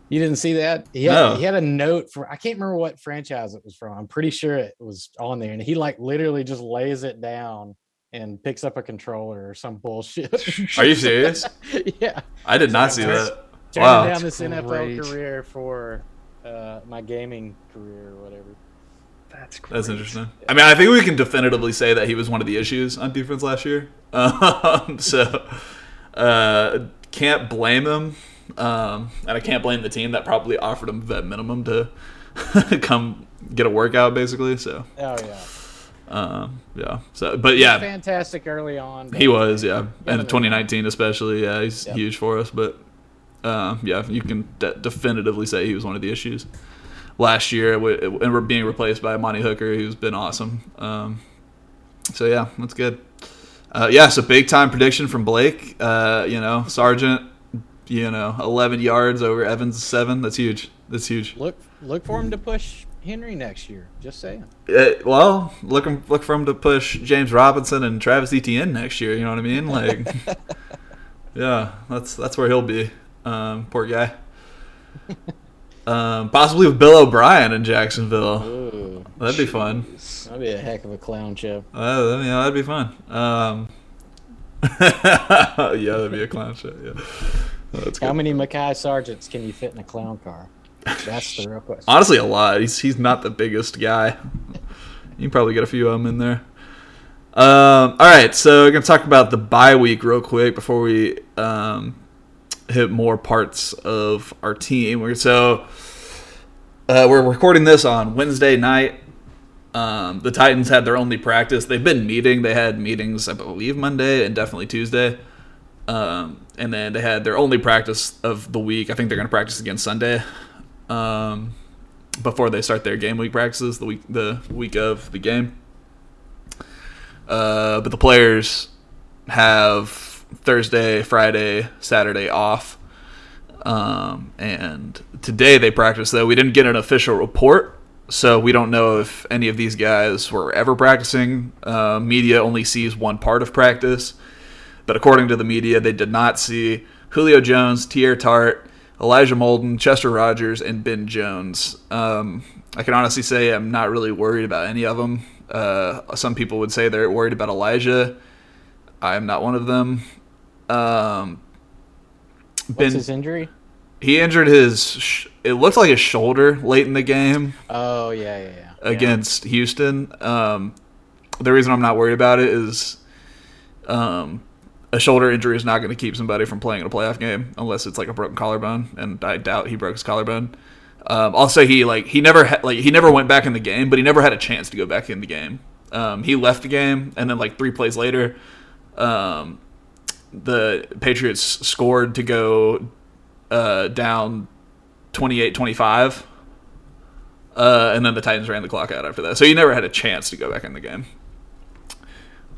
Speaker 3: You didn't see that? He had,
Speaker 4: No.
Speaker 3: he had a note for I can't remember what franchise it was from. I'm pretty sure it was on there, and he like literally just lays it down and picks up a controller or some bullshit.
Speaker 4: Are you serious?
Speaker 3: yeah,
Speaker 4: I did not see
Speaker 3: Turns-
Speaker 4: that.
Speaker 3: turning
Speaker 4: Wow.
Speaker 3: down this
Speaker 5: That's
Speaker 3: NFL career for uh, my gaming career or whatever.
Speaker 5: That's great.
Speaker 4: That's interesting. I mean, I think we can definitively say that he was one of the issues on defense last year. Um, so uh, can't blame him, um, and I can't blame the team that probably offered him that minimum to come get a workout, basically. So
Speaker 3: Oh yeah,
Speaker 4: um, yeah. So, but yeah,
Speaker 3: fantastic early on.
Speaker 4: he was yeah, and in
Speaker 3: the-
Speaker 4: 2019 especially, yeah, he's
Speaker 3: Yep.
Speaker 4: huge for us. But um, yeah, you can de- definitively say he was one of the issues last year, and we're being replaced by Amani Hooker, who's been awesome. Um, so yeah, that's good. Uh, yeah, so big time prediction from Blake. Uh, you know, Sargent. you know, 11 yards over Evans seven. That's huge. That's huge.
Speaker 3: Look, look for him to push Henry next year. Just saying.
Speaker 4: Uh, well, look look for him to push James Robinson and Travis Etienne next year. You know what I mean? Like, yeah, that's that's where he'll be. Um, poor guy. Um, possibly with Bill O'Brien in Jacksonville.
Speaker 3: Ooh,
Speaker 4: That'd be fun.
Speaker 3: That'd be a heck of a clown show.
Speaker 4: Uh, you know, that'd be fun. Um, yeah, that'd be a clown show. Yeah, Oh, that's
Speaker 3: How many Mekhi Sargents can you fit in a clown car? That's the real question.
Speaker 4: Honestly, a lot. He's he's not the biggest guy. You can probably get a few of them in there. Um, all right, so we're gonna talk about the bye week real quick before we um, hit more parts of our team. So uh, we're recording this on Wednesday night. Um, the Titans had their only practice. They've been meeting. They had meetings, I believe, Monday and definitely Tuesday. Um, and then they had their only practice of the week. I think they're going to practice again Sunday. Um, before they start their game week practices, the week the week of the game. Uh, but the players have Thursday, Friday, Saturday off. Um, and today they practiced though. We didn't get an official report, so we don't know if any of these guys were ever practicing. Uh, media only sees one part of practice, but according to the media, they did not see Julio Jones, Teair Tart, Elijah Molden, Chester Rogers, and Ben Jones. Um, I can honestly say I'm not really worried about any of them. Uh, some people would say they're worried about Elijah. I'm not one of them. Um,
Speaker 3: What's his injury?
Speaker 4: he injured his. Sh- it looked like his shoulder late in the game
Speaker 3: Oh yeah, yeah, yeah.
Speaker 4: against Houston. Um, the reason I'm not worried about it is um, a shoulder injury is not going to keep somebody from playing in a playoff game unless it's like a broken collarbone, and I doubt he broke his collarbone. Um, I'll say he like he never ha- like he never went back in the game, but he never had a chance to go back in the game. Um, he left the game, and then like three plays later, um, the Patriots scored to go uh, down 28-25. Uh, and then the Titans ran the clock out after that. So he never had a chance to go back in the game.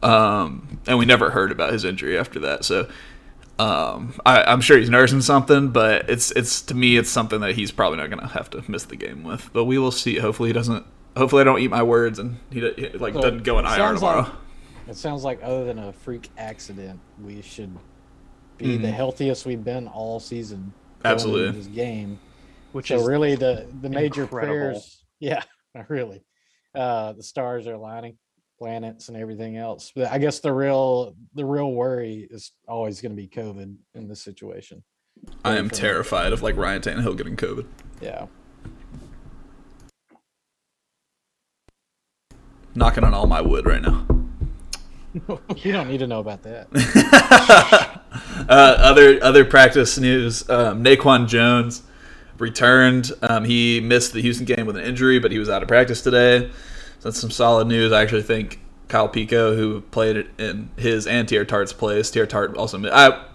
Speaker 4: Um, and we never heard about his injury after that. So um, I, I'm sure he's nursing something, but it's it's to me it's something that he's probably not going to have to miss the game with. But we will see. Hopefully he doesn't. Hopefully I don't eat my words and he, he, like doesn't go in IR tomorrow.
Speaker 3: like- It sounds like other than a freak accident, we should be
Speaker 4: Mhm.
Speaker 3: the healthiest we've been all season.
Speaker 4: Absolutely.
Speaker 3: This game.
Speaker 5: Which
Speaker 3: So
Speaker 5: is
Speaker 3: really, the the major
Speaker 5: incredible.
Speaker 3: players, yeah, really, uh, the stars are aligning, planets and everything else. But I guess the real the real worry is always going to be COVID in this situation.
Speaker 4: I am terrified of like Ryan Tannehill getting COVID.
Speaker 3: Yeah,
Speaker 4: Knocking on all my wood right now.
Speaker 3: you don't need to know about that.
Speaker 4: uh, other other practice news: um, Naquan Jones returned. Um, he missed the Houston game with an injury, but he was out of practice today. So that's some solid news. I actually think Kyle Peko, who played it in his and Teair Tart's place, Teair Tart also, I,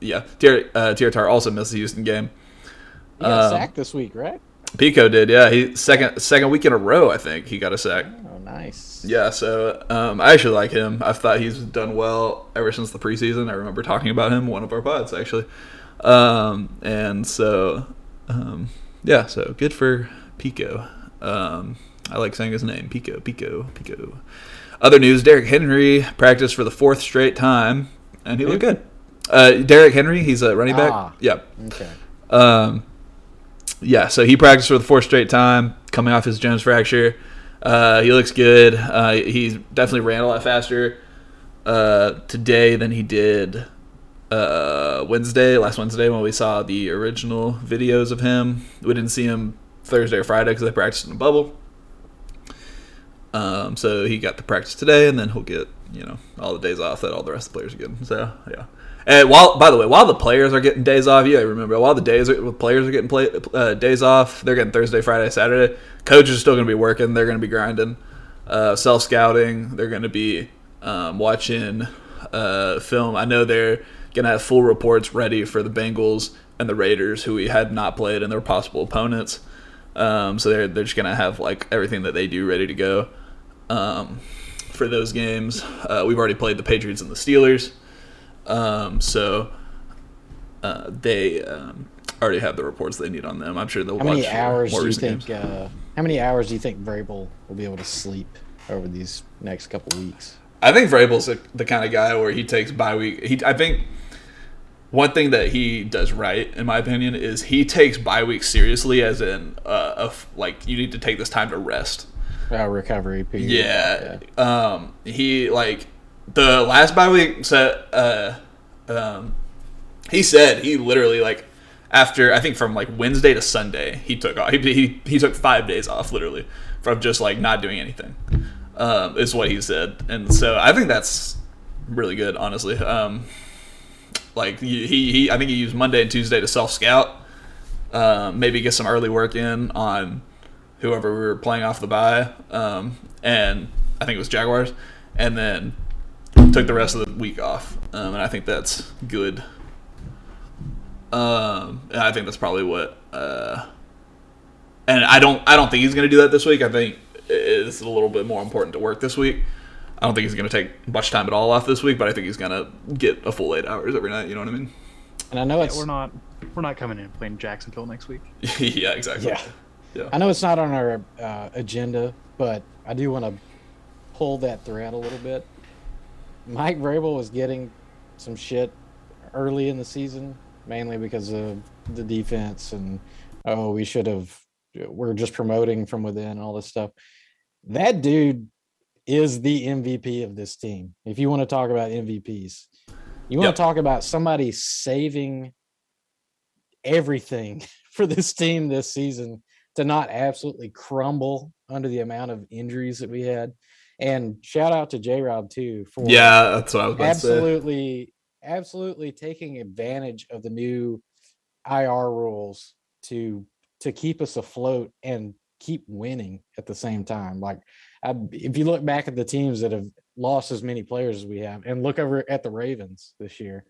Speaker 4: yeah, Teair uh, Teair Tart also missed the Houston game.
Speaker 3: He got
Speaker 4: Um,
Speaker 3: sacked this week, right?
Speaker 4: Peko did, yeah. He second second week in a row, I think he got a sack.
Speaker 3: Oh, nice.
Speaker 4: Yeah, so um, I actually like him. I've thought he's done well ever since the preseason. I remember talking about him one of our pods actually, um, and so um, yeah, so good for Peko. Um, I like saying his name, Peko, Peko, Peko. Other news: Derrick Henry practiced for the fourth straight time, and he looked good. Uh, Derrick Henry, he's a running back.
Speaker 3: Ah.
Speaker 4: Yeah.
Speaker 3: Okay.
Speaker 4: Um, yeah, so he practiced for the fourth straight time, coming off his Jones fracture. Uh, he looks good. Uh, he's definitely ran a lot faster uh, today than he did uh, Wednesday, last Wednesday when we saw the original videos of him. We didn't see him Thursday or Friday because they practiced in a bubble. Um, so he got the practice today, and then he'll get you know all the days off that all the rest of the players are getting. So yeah. And while, by the way, while the players are getting days off, yeah, remember while the days are, players are getting play, uh, days off, they're getting Thursday, Friday, Saturday. Coaches are still going to be working. They're going to be grinding, uh, self scouting. They're going to be um, watching uh, film. I know they're going to have full reports ready for the Bengals and the Raiders, who we had not played and their possible opponents. Um, so they're they're just going to have like everything that they do ready to go um, for those games. Uh, we've already played the Patriots and the Steelers. Um, so uh, they um, already have the reports they need on them. I'm sure they'll
Speaker 3: How
Speaker 4: watch
Speaker 3: many hours
Speaker 4: more
Speaker 3: do you think? Uh, how many hours do you think Vrabel will be able to sleep over these next couple weeks?
Speaker 4: I think Vrabel's the, the kind of guy where he takes bye week. He, I think one thing that he does right, in my opinion, is he takes bye week seriously, as in uh, of like you need to take this time to rest.
Speaker 3: Uh, recovery period.
Speaker 4: Yeah. Um, he like the last bye week set. Uh, um, he said he literally like after I think from like Wednesday to Sunday he took off. He he, he took five days off literally from just like not doing anything. Um, is what he said, and so I think that's really good, honestly. Um, like he, he, I think he used Monday and Tuesday to self scout. Um, maybe get some early work in on whoever we were playing off the bye, um, and I think it was Jaguars, and then took the rest of the week off, um, and I think that's good. Um, I think that's probably what. Uh, and I don't, I don't think he's going to do that this week. I think it's a little bit more important to work this week. I don't think he's going to take much time at all off this week, but I think he's going to get a full eight hours every night. You know what I mean?
Speaker 3: And I know
Speaker 5: Yeah,
Speaker 3: it's
Speaker 5: we're not we're not coming in playing Jacksonville next week.
Speaker 4: yeah, exactly.
Speaker 3: Yeah.
Speaker 4: Yeah.
Speaker 3: I know it's not on our uh, agenda, but I do want to pull that thread a little bit. Mike Vrabel was getting some shit early in the season, mainly because of the defense and oh, we should have. We're just promoting from within and all this stuff. That dude is the MVP of this team. If you want to talk about MVPs, you want
Speaker 4: Yep.
Speaker 3: to talk about somebody saving everything for this team this season to not absolutely crumble under the amount of injuries that we had. And shout out to J Rob too for
Speaker 4: Yeah, that's what I was
Speaker 3: absolutely, absolutely taking advantage of the new IR rules to to keep us afloat and keep winning at the same time. Like, I, if you look back at the teams that have lost as many players as we have, and look over at the Ravens this year,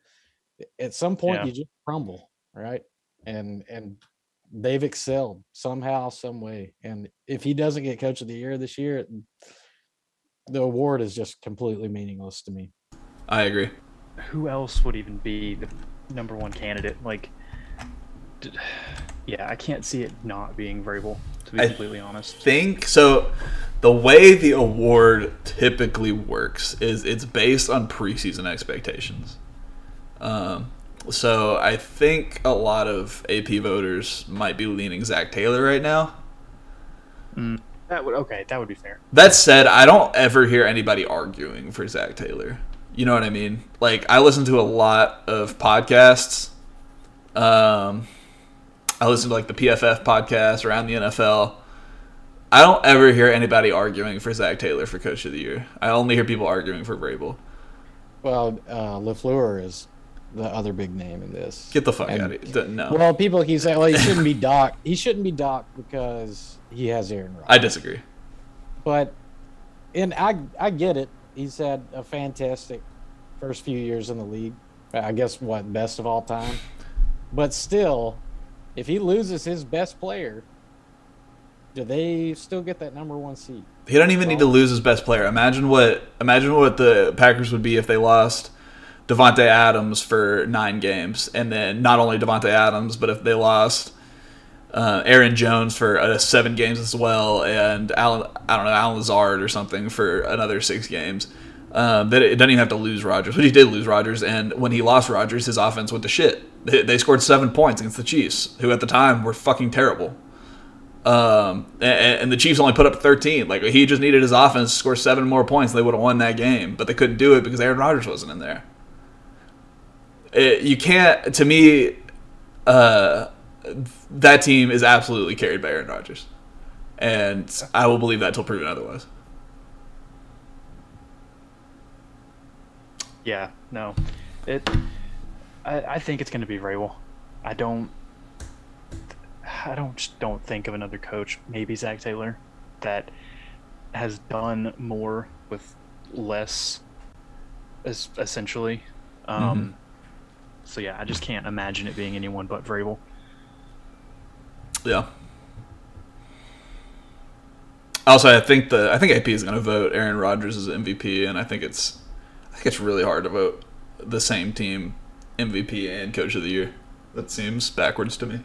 Speaker 3: at some point
Speaker 5: Yeah.
Speaker 3: you just crumble, right? And and they've excelled somehow, some way. And if he doesn't get Coach of the Year this year, the award is just completely meaningless to me.
Speaker 4: I agree.
Speaker 5: Who else would even be the number one candidate? Like, yeah, I can't see it not being Vrabel. To be
Speaker 4: I
Speaker 5: completely honest.
Speaker 4: think so the way the award typically works is it's based on preseason expectations. Um, so i think a lot of ap voters might be leaning Zac Taylor right now.
Speaker 5: That would okay. That would be fair.
Speaker 4: that said i don't ever hear anybody arguing for Zac Taylor. You know what i mean? Like i listen to a lot of podcasts. Um, i listen to like the pff podcast around the nfl I don't ever hear anybody arguing for Zac Taylor for Coach of the Year. I only hear people arguing for Vrabel.
Speaker 3: Well, uh, Lafleur is the other big name in this.
Speaker 4: Get the fuck
Speaker 3: And-
Speaker 4: out of here. No,
Speaker 3: Well, people keep saying, "Well, he shouldn't be docked. He shouldn't be docked because he has Aaron Rodgers."
Speaker 4: I disagree.
Speaker 3: but, and I I get it. He's had a fantastic first few years in the league. I guess what best of all time. But still, if he loses his best player, do they still get that number one seed?
Speaker 4: He don't even need to lose his best player. Imagine what imagine what the Packers would be if they lost Davante Adams for nine games, and then not only Davante Adams, but if they lost uh, Aaron Jones for uh, seven games as well, and Allen I don't know Allen Lazard or something for another six games. Um, that it doesn't even have to lose Rodgers, but he did lose Rodgers, and when he lost Rodgers, his offense went to shit. They, they scored seven points against the Chiefs, who at the time were fucking terrible. Um, and, and the Chiefs only put up 13. Like he just needed his offense to score seven more points, they would have won that game. But they couldn't do it because Aaron Rodgers wasn't in there. It, you can't. To me, uh, that team is absolutely carried by Aaron Rodgers, and I will believe that till proven otherwise.
Speaker 5: Yeah, no, it. I, I think it's going to be Vrabel. I don't. I don't don't think of another coach, maybe Zac Taylor, that has done more with less, as essentially. Um, So yeah, I just can't imagine it being anyone but Vrabel.
Speaker 4: Yeah. Also, I think the I think AP is going to vote Aaron Rodgers as MVP, and I think it's I think it's really hard to vote the same team MVP and Coach of the Year. That seems backwards to me.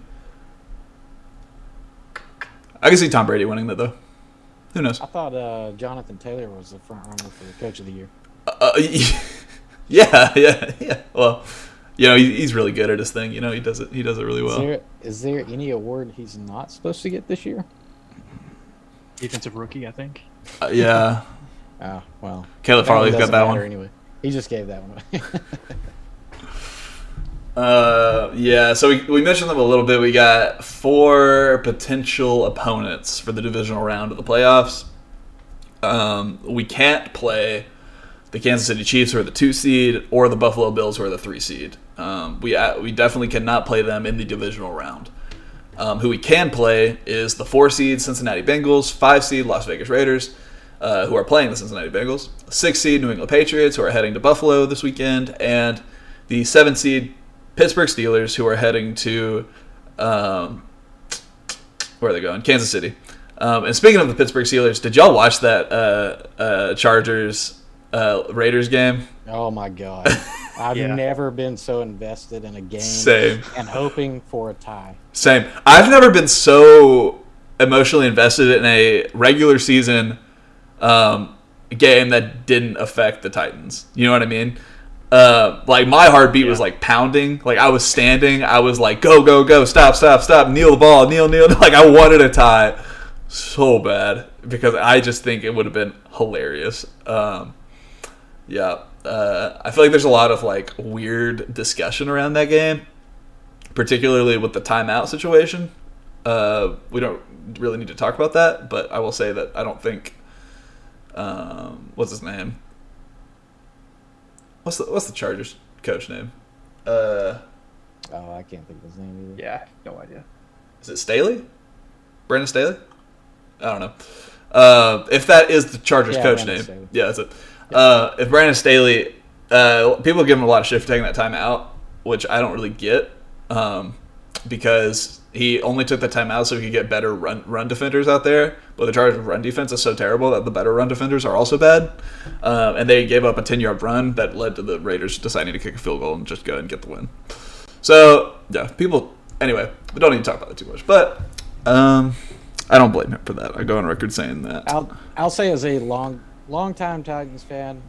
Speaker 4: I can see Tom Brady winning that though. Who knows?
Speaker 3: I thought uh, Jonathan Taylor was the front runner for the coach of the year.
Speaker 4: Uh, yeah, yeah, yeah. Well, you know, he, he's really good at his thing. You know, he does it. He does it really well.
Speaker 3: Is there is there any award he's not supposed to get this year?
Speaker 5: Defensive rookie, I think.
Speaker 4: Uh, yeah,
Speaker 3: Oh well,
Speaker 4: Caleb
Speaker 3: that one
Speaker 4: Farley's got that one.
Speaker 3: anyway. He just gave that one away.
Speaker 4: Uh, yeah. So we, we mentioned them a little bit. We got four potential opponents for the divisional round of the playoffs. Um, we can't play the Kansas City Chiefs, who are the two seed, or the Buffalo Bills, who are the three seed. Um, we uh, we definitely cannot play them in the divisional round. Um, who we can play is the four seed Cincinnati Bengals, five seed Las Vegas Raiders, uh, who are playing the Cincinnati Bengals, six seed New England Patriots, who are heading to Buffalo this weekend, and the seven seed Pittsburgh Steelers, who are heading to um, where are they going? Kansas City. Um, and speaking of the Pittsburgh Steelers, did y'all watch that uh, uh, Chargers uh, Raiders game?
Speaker 3: oh my god, I've
Speaker 5: Yeah.
Speaker 3: never been so invested in a game
Speaker 4: Same.
Speaker 3: and hoping for a tie.
Speaker 4: Same. I've never been so emotionally invested in a regular season um, game that didn't affect the Titans. You know what I mean? Uh, like my heartbeat was like pounding. Like I was standing. I was like, go, go, go, stop, stop, stop, kneel the ball, kneel, kneel. Like I wanted a tie so bad because I just think it would have been hilarious. Um, yeah. Uh, I feel like there's a lot of like weird discussion around that game particularly with the timeout situation. Uh, we don't really need to talk about that, but I will say that I don't think. Um, what's his name? What's the What's the Chargers coach name? Uh,
Speaker 3: Oh, I can't think of his name either.
Speaker 5: Yeah, no idea.
Speaker 4: is it Staley? Brandon Staley? I don't know. Uh, if that is the Chargers
Speaker 3: Yeah,
Speaker 4: coach
Speaker 3: Brandon
Speaker 4: name,
Speaker 3: Staley.
Speaker 4: yeah, that's it. Uh, if Brandon Staley, uh, people give him a lot of shit for taking that time out, which I don't really get, um, because he only took the time out so he could get better run run defenders out there. But the Chargers' run defense is so terrible that the better run defenders are also bad, um, and they gave up a ten yard run that led to the Raiders deciding to kick a field goal and just go and get the win. So yeah, people. Anyway, we don't need to talk about it too much, but um, I don't blame him for that. I go on record saying that.
Speaker 3: I'll I'll say as a long long time Titans fan,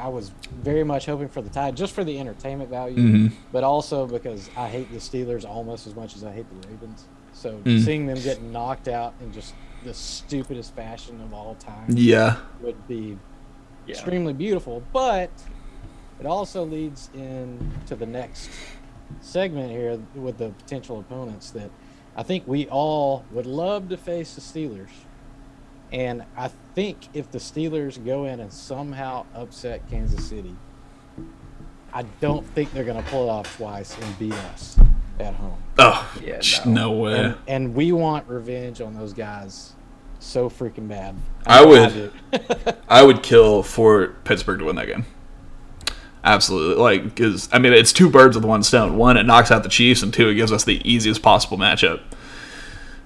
Speaker 3: I was very much hoping for the tie just for the entertainment value,
Speaker 4: mm-hmm.
Speaker 3: but also because I hate the Steelers almost as much as I hate the Ravens. So
Speaker 4: Mm.
Speaker 3: seeing them get knocked out in just the stupidest fashion of all time
Speaker 4: Yeah,
Speaker 3: would be
Speaker 5: Yeah.
Speaker 3: extremely beautiful. But it also leads into the next segment here with the potential opponents that I think we all would love to face the Steelers. And I think if the Steelers go in and somehow upset Kansas City, I don't think they're going to pull it off twice and beat us at home.
Speaker 4: Oh,
Speaker 5: Yeah,
Speaker 4: sh-
Speaker 5: no.
Speaker 4: no way.
Speaker 3: And, and we want revenge on those guys so freaking bad.
Speaker 4: I
Speaker 3: know
Speaker 4: would-
Speaker 3: do.
Speaker 4: I would kill for Pittsburgh to win that game. Absolutely, like because I mean it's two birds with one stone. One, it knocks out the Chiefs, and two, it gives us the easiest possible matchup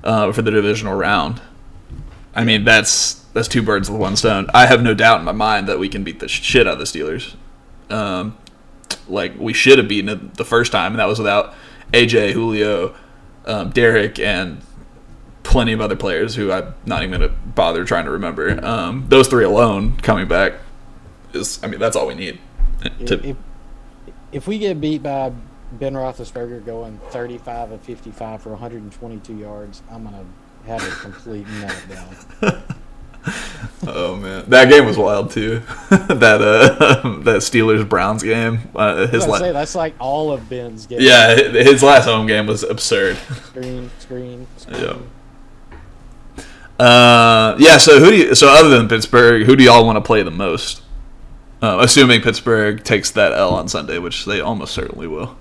Speaker 4: uh, for the divisional round. I mean, that's that's two birds with one stone. I have no doubt in my mind that we can beat the shit out of the Steelers. Um, like we should have beaten it the first time, and that was without AJ, Julio, um, Derrick, and plenty of other players who I'm not even gonna bother trying to remember. Um, those three alone coming back is, I mean, that's all we need. To,
Speaker 3: If, if we get beat by Ben Roethlisberger going 35 of 55 for 122 yards, I'm gonna have a complete meltdown.
Speaker 4: oh man, that game was wild too. that uh, that Steelers Browns game. Uh, his
Speaker 3: I was gonna say that's like all of Ben's games.
Speaker 4: yeah, his last home game was absurd.
Speaker 3: Screen, screen, screen.
Speaker 4: Yeah. Uh, yeah. So who do you? So other than Pittsburgh, who do y'all want to play the most? Uh, assuming Pittsburgh takes that L on Sunday, which they almost certainly will.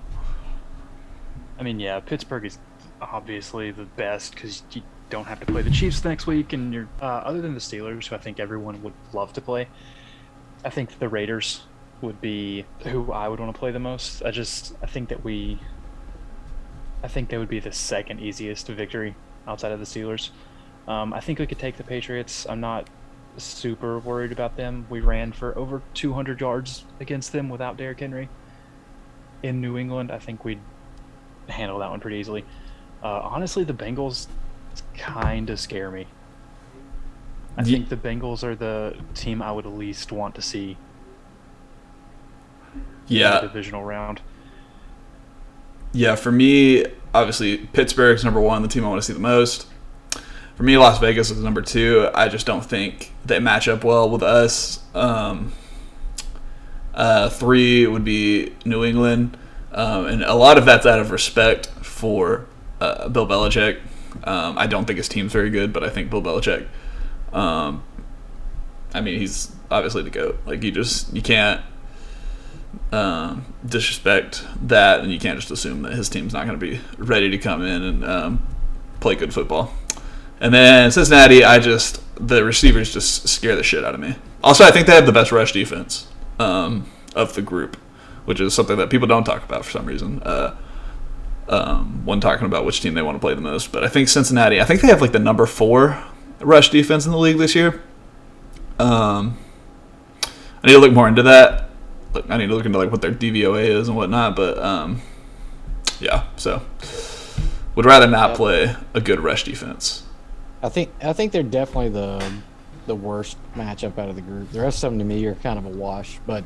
Speaker 5: I mean, yeah, Pittsburgh is obviously the best because you don't have to play the Chiefs next week, and you're uh, other than the Steelers, who I think everyone would love to play. I think the Raiders would be who I would want to play the most. I just I think that we, I think they would be the second easiest victory outside of the Steelers. Um, I think we could take the Patriots. I'm not super worried about them. We ran for over 200 yards against them without Derrick Henry in New England. I think we'd handle that one pretty easily. Uh, honestly, the Bengals kind of scare me. I think the Bengals are the team I would least want to see in the
Speaker 4: Yeah,
Speaker 5: divisional round.
Speaker 4: yeah. For me, obviously Pittsburgh's number one, the team I want to see the most. For me, Las Vegas is number two. I just don't think they match up well with us. Um, uh, three would be New England, um, and a lot of that's out of respect for uh, Bill Belichick. Um, I don't think his team's very good, but I think Bill Belichick. Um, I mean, he's obviously the goat. Like you just you can't um, disrespect that, and you can't just assume that his team's not going to be ready to come in and um, play good football. And then Cincinnati, I just the receivers just scare the shit out of me. Also, I think they have the best rush defense um, of the group, which is something that people don't talk about for some reason. Uh, um, when talking about which team they want to play the most, but I think Cincinnati. I think they have like the number four rush defense in the league this year. Um, I need to look more into that. I need to look into like what their DVOA is and whatnot. But um, yeah, so would rather not play a good rush defense.
Speaker 3: I think I think they're definitely the the worst matchup out of the group. The rest of them to me are kind of a wash. But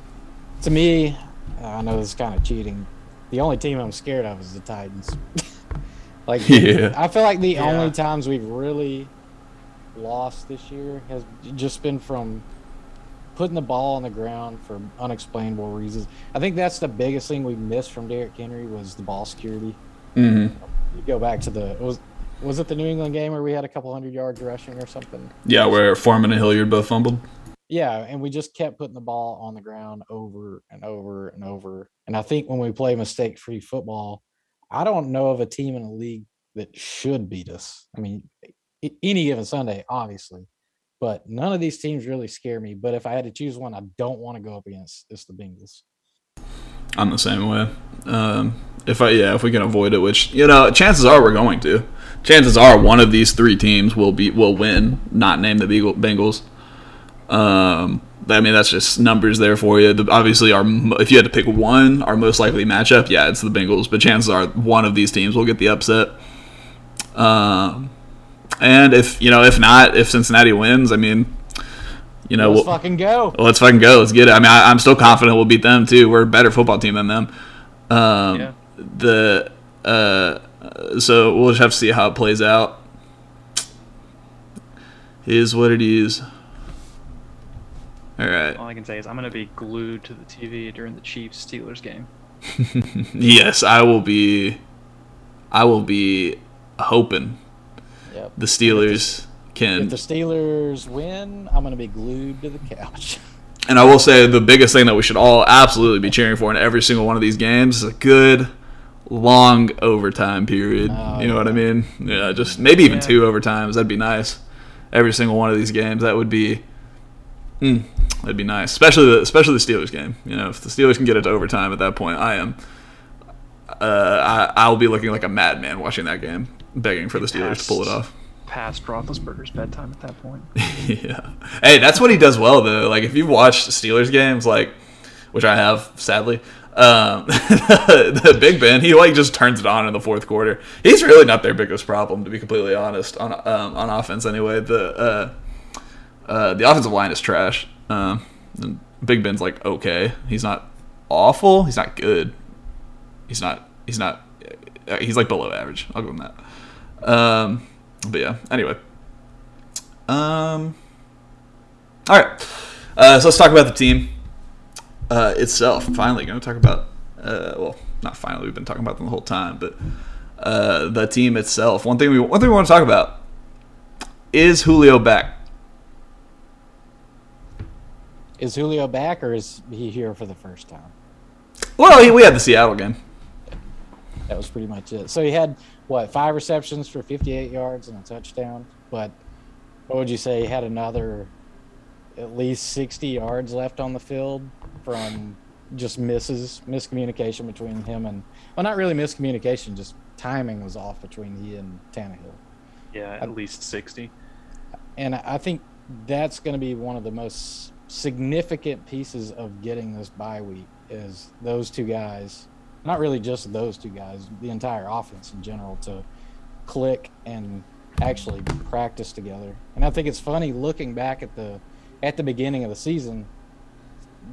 Speaker 3: to me, I know this is kind of cheating. The only team I'm scared of is the Titans. like
Speaker 4: Yeah.
Speaker 3: I feel like the
Speaker 5: Yeah.
Speaker 3: only times we've really lost this year has just been from putting the ball on the ground for unexplainable reasons. I think that's the biggest thing we missed from Derrick Henry was the ball security.
Speaker 4: Mm-hmm.
Speaker 3: You go back to the was was it the New England game where we had a couple hundred yards rushing or something?
Speaker 4: Yeah, where Foreman and Hilliard both fumbled.
Speaker 3: Yeah, and we just kept putting the ball on the ground over and over and over. And I think when we play mistake free football, I don't know of a team in the league that should beat us. I mean, any given Sunday, obviously, but none of these teams really scare me. But if I had to choose one, I don't want to go up against, it's the Bengals.
Speaker 4: I'm the same way. Um, if I yeah, if we can avoid it, which you know, chances are we're going to. Chances are one of these three teams will be will win. Not name the Bengals. Um, I mean that's just numbers there for you. The, obviously, our if you had to pick one, our most likely matchup, yeah, it's the Bengals. But chances are one of these teams will get the upset. Um, and if you know, if not, if Cincinnati wins, I mean, you know,
Speaker 3: Let's
Speaker 4: we'll-
Speaker 3: fucking go.
Speaker 4: well, let's fucking go. Let's get it. I mean, I, I'm still confident we'll beat them too. We're a better football team than them. Um,
Speaker 5: Yeah.
Speaker 4: The uh, so we'll just have to see how it plays out. Is what it is. All right.
Speaker 5: All I can say is I'm gonna be glued to the TV during the Chiefs Steelers game.
Speaker 4: Yes, I will be. I will be hoping
Speaker 3: Yep.
Speaker 4: the Steelers
Speaker 3: If
Speaker 4: can.
Speaker 3: If the Steelers win, I'm going to be glued to the couch.
Speaker 4: And I will say the biggest thing that we should all absolutely be cheering for in every single one of these games is a good long overtime period.
Speaker 3: Oh,
Speaker 4: you know what I mean? Yeah, just maybe even
Speaker 5: Yeah.
Speaker 4: two overtimes. That'd be nice. Every single one of these games, that would be, mm, that'd be nice. Especially the especially the Steelers game. You know, if the Steelers can get it to overtime at that point, I am. Uh, I I'll be looking like a madman watching that game, begging for the Steelers to pull it off.
Speaker 5: past Roethlisberger's bedtime at that point.
Speaker 4: yeah. Hey, that's what he does well though. Like if you've watched Steelers games, like which I have sadly, um, the Big Ben, he like just turns it on in the fourth quarter. He's really not their biggest problem, to be completely honest, on um, on offense anyway. The uh, uh, the offensive line is trash. Um, Big Ben's like okay. He's not awful. He's not good. He's not. He's not. Uh, he's like below average. I'll give him that. Um, but yeah. Anyway. Um. All right. Uh, so let's talk about the team uh, itself. Finally, going to talk about. Uh, well, not finally. We've been talking about them the whole time, but uh, the team itself. One thing we one thing we want to talk about is Julio back.
Speaker 3: Is Julio back, or is he here for the first time?
Speaker 4: Well, we had the Seattle game.
Speaker 3: That was pretty much it. So he had what five receptions for 58 yards and a touchdown. But what would you say? He had another at least 60 yards left on the field from just misses, miscommunication between him and well, not really miscommunication, just timing was off between he and Tannehill.
Speaker 5: Yeah, at least 60.
Speaker 3: And I think that's going to be one of the most significant pieces of getting this bye week is those two guys, not really just those two guys, the entire offense in general to click and actually practice together. And I think it's funny looking back at the at the beginning of the season,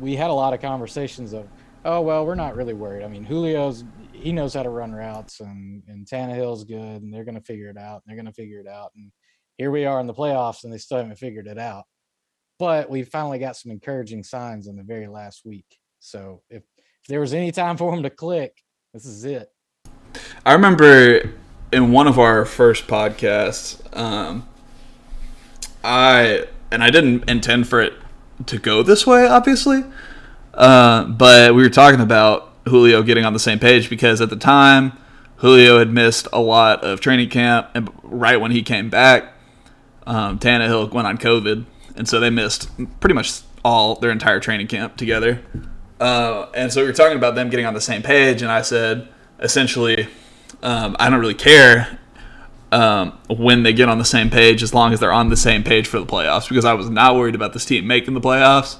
Speaker 3: we had a lot of conversations of, oh well, we're not really worried. I mean, Julio's he knows how to run routes, and and Tannehill's good, and they're going to figure it out. And they're going to figure it out, and here we are in the playoffs, and they still haven't figured it out. But we finally got some encouraging signs in the very last week. So if if there was any time for them to click, this is it.
Speaker 4: I remember in one of our first podcasts, um, I and I didn't intend for it to go this way, obviously. Uh, but we were talking about Julio getting on the same page because at the time, Julio had missed a lot of training camp, and right when he came back, um, Tannehill went on COVID, and so they missed pretty much all their entire training camp together. Uh, and so we were talking about them getting on the same page, and I said essentially, um, I don't really care um, when they get on the same page as long as they're on the same page for the playoffs because I was not worried about this team making the playoffs.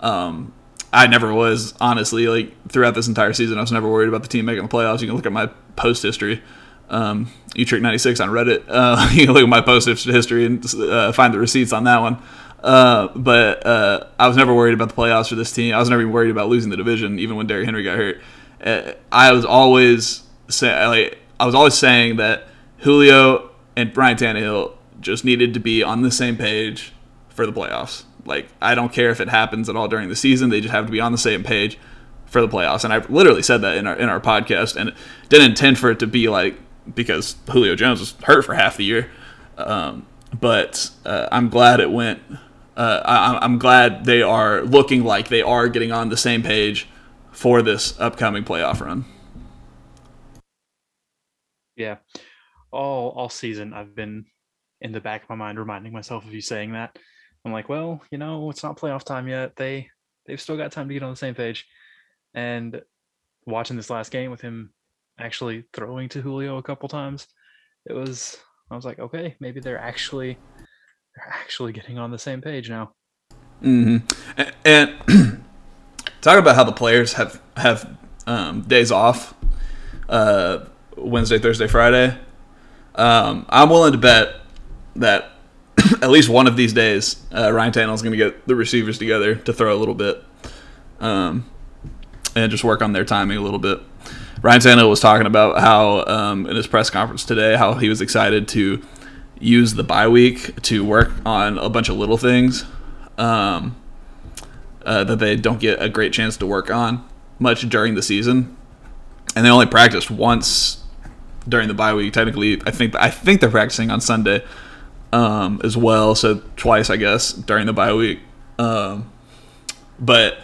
Speaker 4: Um, I never was, honestly. Like throughout this entire season, I was never worried about the team making the playoffs. You can look at my post history, um, Utrick96 on Reddit. Uh, you can look at my post history and uh, find the receipts on that one. Uh, but uh, I was never worried about the playoffs for this team. I was never even worried about losing the division, even when Derrick Henry got hurt. Uh, I was always say, like, I was always saying that Julio and Brian Tannehill just needed to be on the same page for the playoffs. Like, I don't care if it happens at all during the season; they just have to be on the same page for the playoffs. And I literally said that in our in our podcast, and didn't intend for it to be like because Julio Jones was hurt for half the year. Um, but uh, I'm glad it went. Uh, I, I'm glad they are looking like they are getting on the same page for this upcoming playoff run.
Speaker 5: Yeah, all all season I've been in the back of my mind reminding myself of you saying that. I'm like, well, you know, it's not playoff time yet. They they've still got time to get on the same page. And watching this last game with him actually throwing to Julio a couple times, it was I was like, okay, maybe they're actually they're actually getting on the same page now.
Speaker 4: Mm-hmm. And, and talk about how the players have have um, days off, uh, Wednesday, Thursday, Friday. Um, I'm willing to bet that at least one of these days, uh, Ryan is going to get the receivers together to throw a little bit, um, and just work on their timing a little bit. Ryan Tannehill was talking about how um, in his press conference today how he was excited to use the bye week to work on a bunch of little things um, uh, that they don't get a great chance to work on much during the season, and they only practiced once during the bye week. Technically, I think I think they're practicing on Sunday um, as well, so twice I guess during the bye week. Um, but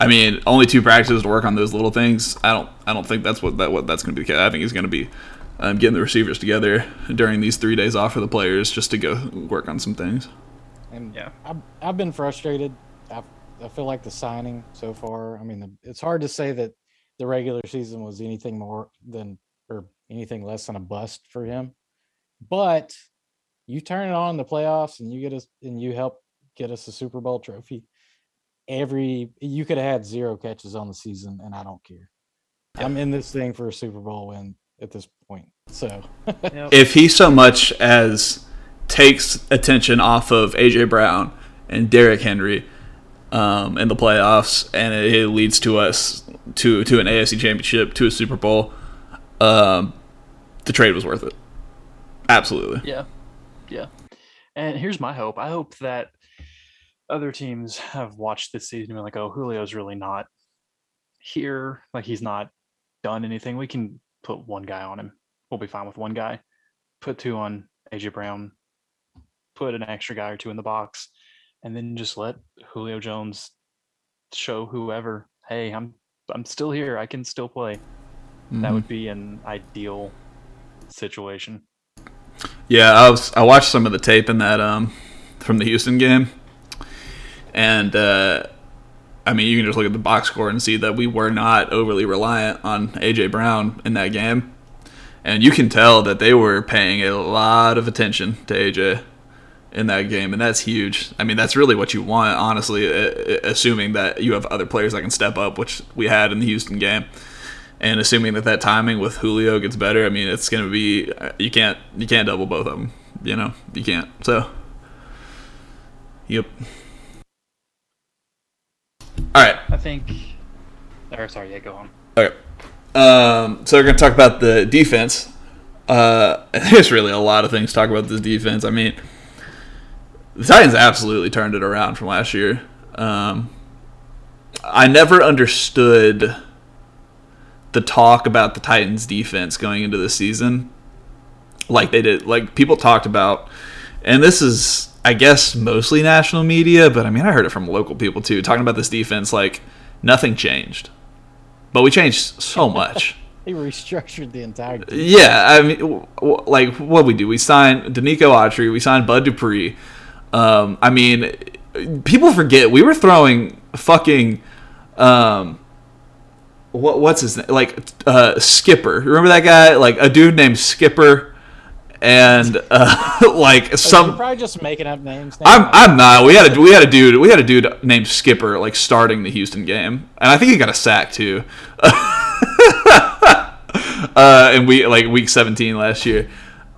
Speaker 4: I mean, only two practices to work on those little things. I don't I don't think that's what that what that's going to be. I think he's going to be um, getting the receivers together during these three days off for the players just to go work on some things.
Speaker 3: And yeah, I've, I've been frustrated. i I feel like the signing so far. I mean, it's hard to say that the regular season was anything more than or anything less than a bust for him. But You turn it on in the playoffs and you get us and you help get us a Super Bowl trophy. Every you could have had zero catches on the season, and I don't care. I'm in this thing for a Super Bowl win at this point. So
Speaker 5: Yep.
Speaker 4: if he so much as takes attention off of AJ Brown and Derrick Henry um, in the playoffs, and it, it leads to us to to an AFC Championship, to a Super Bowl, um, the trade was worth it. Absolutely.
Speaker 5: Yeah. Yeah. And here's my hope. I hope that other teams have watched this season and been like, oh, Julio's really not here. Like he's not done anything. We can put one guy on him. We'll be fine with one guy. Put two on AJ Brown. Put an extra guy or two in the box. And then just let Julio Jones show whoever, hey, I'm I'm still here. I can still play. That
Speaker 4: Mhm.
Speaker 5: would be an ideal situation.
Speaker 4: Yeah, I was I watched some of the tape in that um from the Houston game, and uh, I mean you can just look at the box score and see that we were not overly reliant on AJ Brown in that game, and you can tell that they were paying a lot of attention to AJ in that game, and that's huge. I mean that's really what you want, honestly, uh, uh, assuming that you have other players that can step up, which we had in the Houston game and assuming that that timing with Julio gets better, I mean, it's going to be you can't you can't double both of them. You know, you can't. So, yep. All right.
Speaker 5: I think. Or sorry, yeah, go on.
Speaker 4: Okay. Um, so we're going to talk about the defense. Uh, there's really a lot of things to talk about this defense. I mean, the Titans absolutely turned it around from last year. Um, I never understood the talk about the Titans defense going into the season like they did like people talked about and this is I guess mostly national media, but I mean I heard it from local people too talking about this defense like nothing changed. But we changed so much.
Speaker 3: he restructured the entire team.
Speaker 4: Yeah, I mean, w- w- like what we do, we signed Denico Autry, we signed Bud Dupree. Um, I mean, people forget we were throwing fucking, um, what what's his name? Like uh, Skipper. Remember that guy? Like a dude named Skipper, and uh, like some.
Speaker 3: probably just making up names.
Speaker 4: I'm. I'm not. We had a we had a dude we had a dude named Skipper like starting the Houston game, and I think he got a sack too. uh, in week like week 17 last year.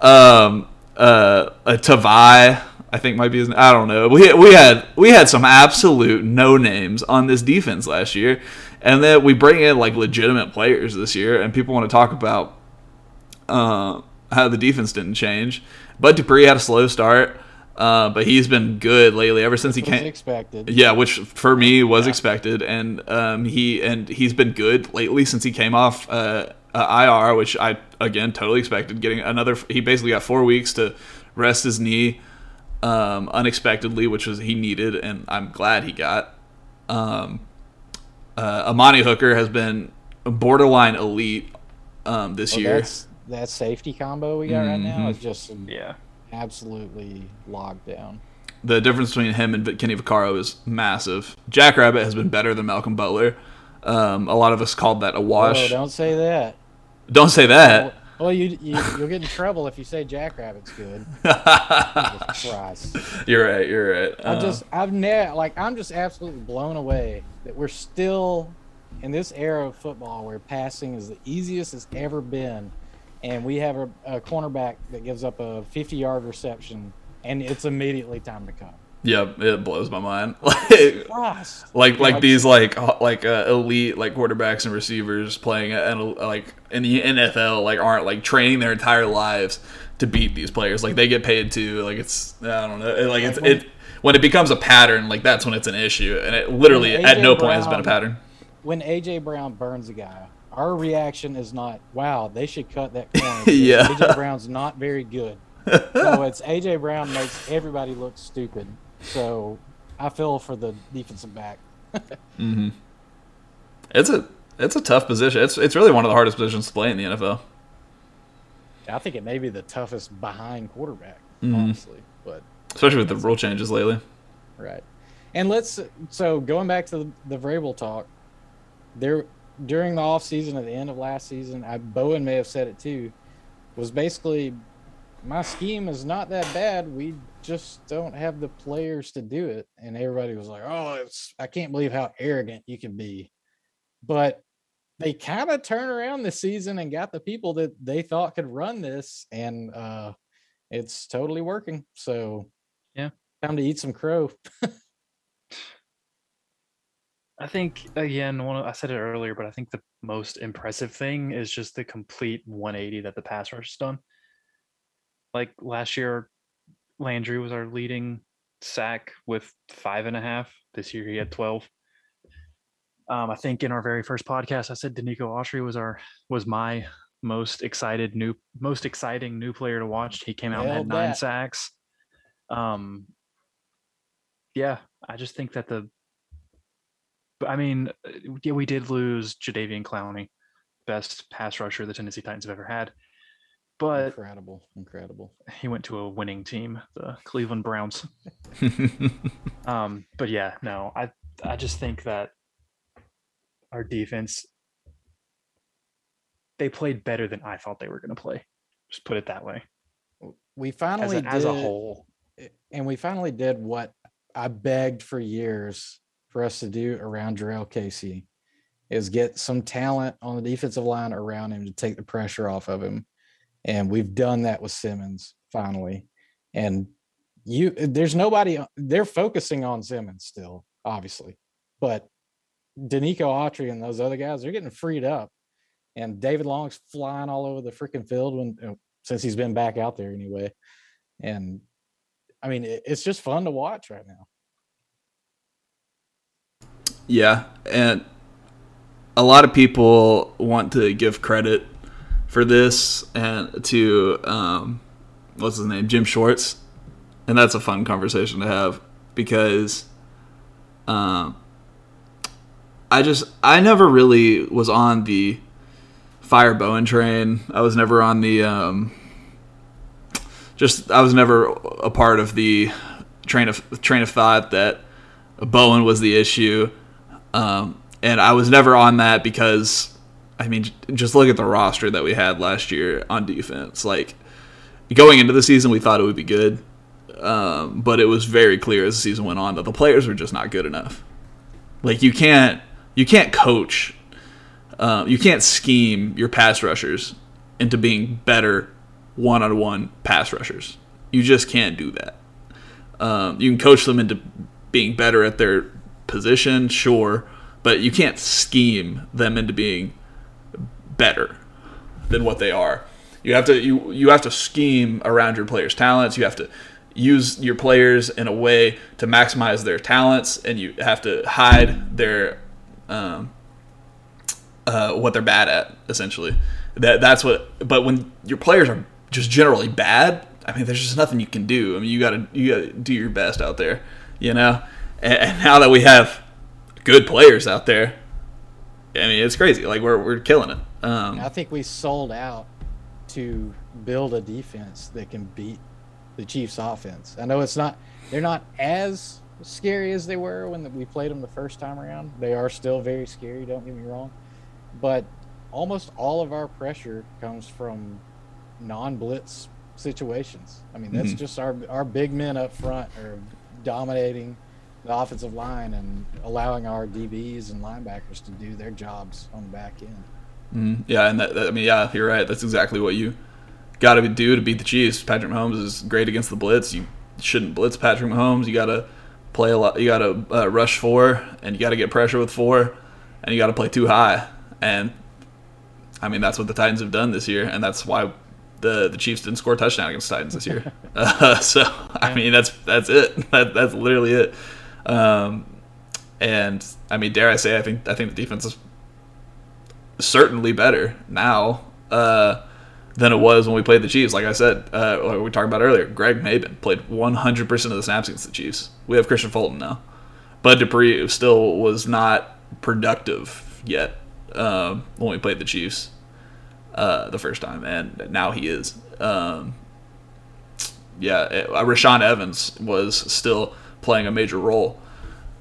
Speaker 4: Um, uh, a Tavai, I think might be his. I don't know. We we had we had some absolute no names on this defense last year, and then we bring in like legitimate players this year, and people want to talk about uh, the defense didn't change. Bud Dupree had a slow start, uh, but he's been good lately ever since he
Speaker 3: was
Speaker 4: came.
Speaker 3: expected.
Speaker 4: Yeah, which for me was expected, and um, he and he's been good lately since he came off uh, uh, IR, which I again totally expected. Getting another, he basically got four weeks to rest his knee um, unexpectedly, which was he needed, and I'm glad he got. Um, uh, Amani Hooker has been borderline elite um, this
Speaker 3: Well,
Speaker 4: year.
Speaker 3: that's that safety combo we got right now is just
Speaker 5: Yeah.
Speaker 3: absolutely locked down.
Speaker 4: The difference between him and Kenny Vaccaro is massive. Jackrabbit has been better than Malcolm Butler. Um, a lot of us called that a
Speaker 3: Oh,
Speaker 4: wash.
Speaker 3: don't say that.
Speaker 4: Don't say that.
Speaker 3: Well, well, you, you you'll get in trouble if you say Jackrabbit's good. Christ.
Speaker 4: you're right. You're right.
Speaker 3: I
Speaker 4: Uh,
Speaker 3: just I've never like I'm just absolutely blown away that we're still in this era of football where passing is the easiest it's ever been, and we have a, a cornerback that gives up a 50 yard reception, and it's immediately time to come.
Speaker 4: yeah, it blows my mind. like, like, like these like like uh, elite like quarterbacks and receivers playing at like in the NFL like aren't like training their entire lives to beat these players. Like they get paid to. Like it's I don't know. Like it's
Speaker 3: when-
Speaker 4: it when it becomes a pattern. Like that's when it's an issue, and it literally at no point has been a pattern.
Speaker 3: When AJ Brown burns a guy, our reaction is not, "Wow, they should cut that corner."
Speaker 4: Yeah.
Speaker 3: AJ Brown's not very good. no, it's AJ Brown makes everybody look stupid. So I feel for the defensive back. mm-hmm.
Speaker 4: It's a it's a tough position. It's it's really one of the hardest positions to play in the NFL.
Speaker 3: I think it may be the toughest behind quarterback,
Speaker 4: Mm-hmm.
Speaker 3: honestly. But
Speaker 4: Especially with the rule changes lately.
Speaker 3: right, and let's so going back to the, the Vrabel talk, there during the off season at the end of last season, I, Bowen may have said it too, was basically my scheme is not that bad. We just don't have the players to do it. And everybody was like, oh, it's, I can't believe how arrogant you can be. But they kind of turned around this season and got the people that they thought could run this. And uh, it's totally working. So,
Speaker 5: Yeah.
Speaker 3: time to eat some crow.
Speaker 5: I think again, one of, I said it earlier, but I think the most impressive thing is just the complete 180 that the pass rush has done. Like last year, Landry was our leading sack with five and a half. This year he had 12. Um, I think in our very first podcast, I said Denico Autry was our was my most excited new most exciting new player to watch. He came out and had nine
Speaker 3: that.
Speaker 5: sacks. Um, yeah, I just think that the but I mean, yeah, we did lose Jadeveon Clowney, best pass rusher the Tennessee Titans have ever had. But
Speaker 3: incredible. Incredible.
Speaker 5: he went to a winning team, the Cleveland Browns. Um, but yeah, no, I I just think that our defense they played better than I thought they were going to play. Just put it that way.
Speaker 3: We finally
Speaker 5: as a
Speaker 3: did-
Speaker 5: whole,
Speaker 3: a- and we finally did what I begged for years for us to do around Jurrell Casey is get some talent on the defensive line around him to take the pressure off of him. And we've done that with Simmons finally. And you there's nobody they're focusing on Simmons still, obviously. But Denico Autry and those other guys, they're getting freed up. And David Long's flying all over the freaking field when uh, since he's been back out there anyway. And I mean, it, it's just fun to watch right now.
Speaker 4: Yeah, and a lot of people want to give credit for this and to um, what's his name, Jim Schwartz, and that's a fun conversation to have because um, I just I never really was on the fire Bowen train. I was never on the um, just I was never a part of the train of train of thought that Bowen was the issue. Um, and I was never on that because, I mean, just look at the roster that we had last year on defense. Like, going into the season, we thought it would be good. Um, but it was very clear as the season went on that the players were just not good enough. Like, you can't, you can't coach, um, you can't scheme your pass rushers into being better one on one pass rushers. You just can't do that. Um, you can coach them into being better at their position, sure, but you can't scheme them into being better than what they are. You have to you you have to scheme around your players' talents. You have to use your players in a way to maximize their talents, and you have to hide their um, uh, what they're bad at. Essentially, that that's what. But when your players are just generally bad, I mean, there's just nothing you can do. I mean, you gotta you gotta do your best out there, you know. And, and now that we have good players out there, I mean, it's crazy. Like we're we're killing it. Um,
Speaker 3: I think we sold out to build a defense that can beat the Chiefs' offense. I know it's not; they're not as scary as they were when we played them the first time around. They are still very scary. Don't get me wrong, but almost all of our pressure comes from non-blitz situations. I mean, that's
Speaker 4: Mhm.
Speaker 3: just our our big men up front are dominating the offensive line and allowing our DBs and linebackers to do their jobs on the back end.
Speaker 4: Mhm. Yeah, and that, that- I mean, yeah, you're right. That's exactly what you got to do to beat the Chiefs. Patrick Mahomes is great against the blitz. You shouldn't blitz Patrick Mahomes. You got to play a lot. You got to uh, rush four, and you got to get pressure with four, and you got to play too high. And I mean, that's what the Titans have done this year, and that's why the the Chiefs didn't score a touchdown against the Titans this year. uh, so I mean, that's that's it. That, that's literally it. Um, and I mean, dare I say, I think I think the defense is certainly better now uh, than it was when we played the Chiefs. Like I said, uh, we talked about earlier, Greg Mabin played 100% of the snaps against the Chiefs. We have Kristian Fulton now. Bud Dupree still was not productive yet um, when we played the Chiefs uh, the first time, and now he is. Um, yeah, uh, Rashaan Evans was still playing a major role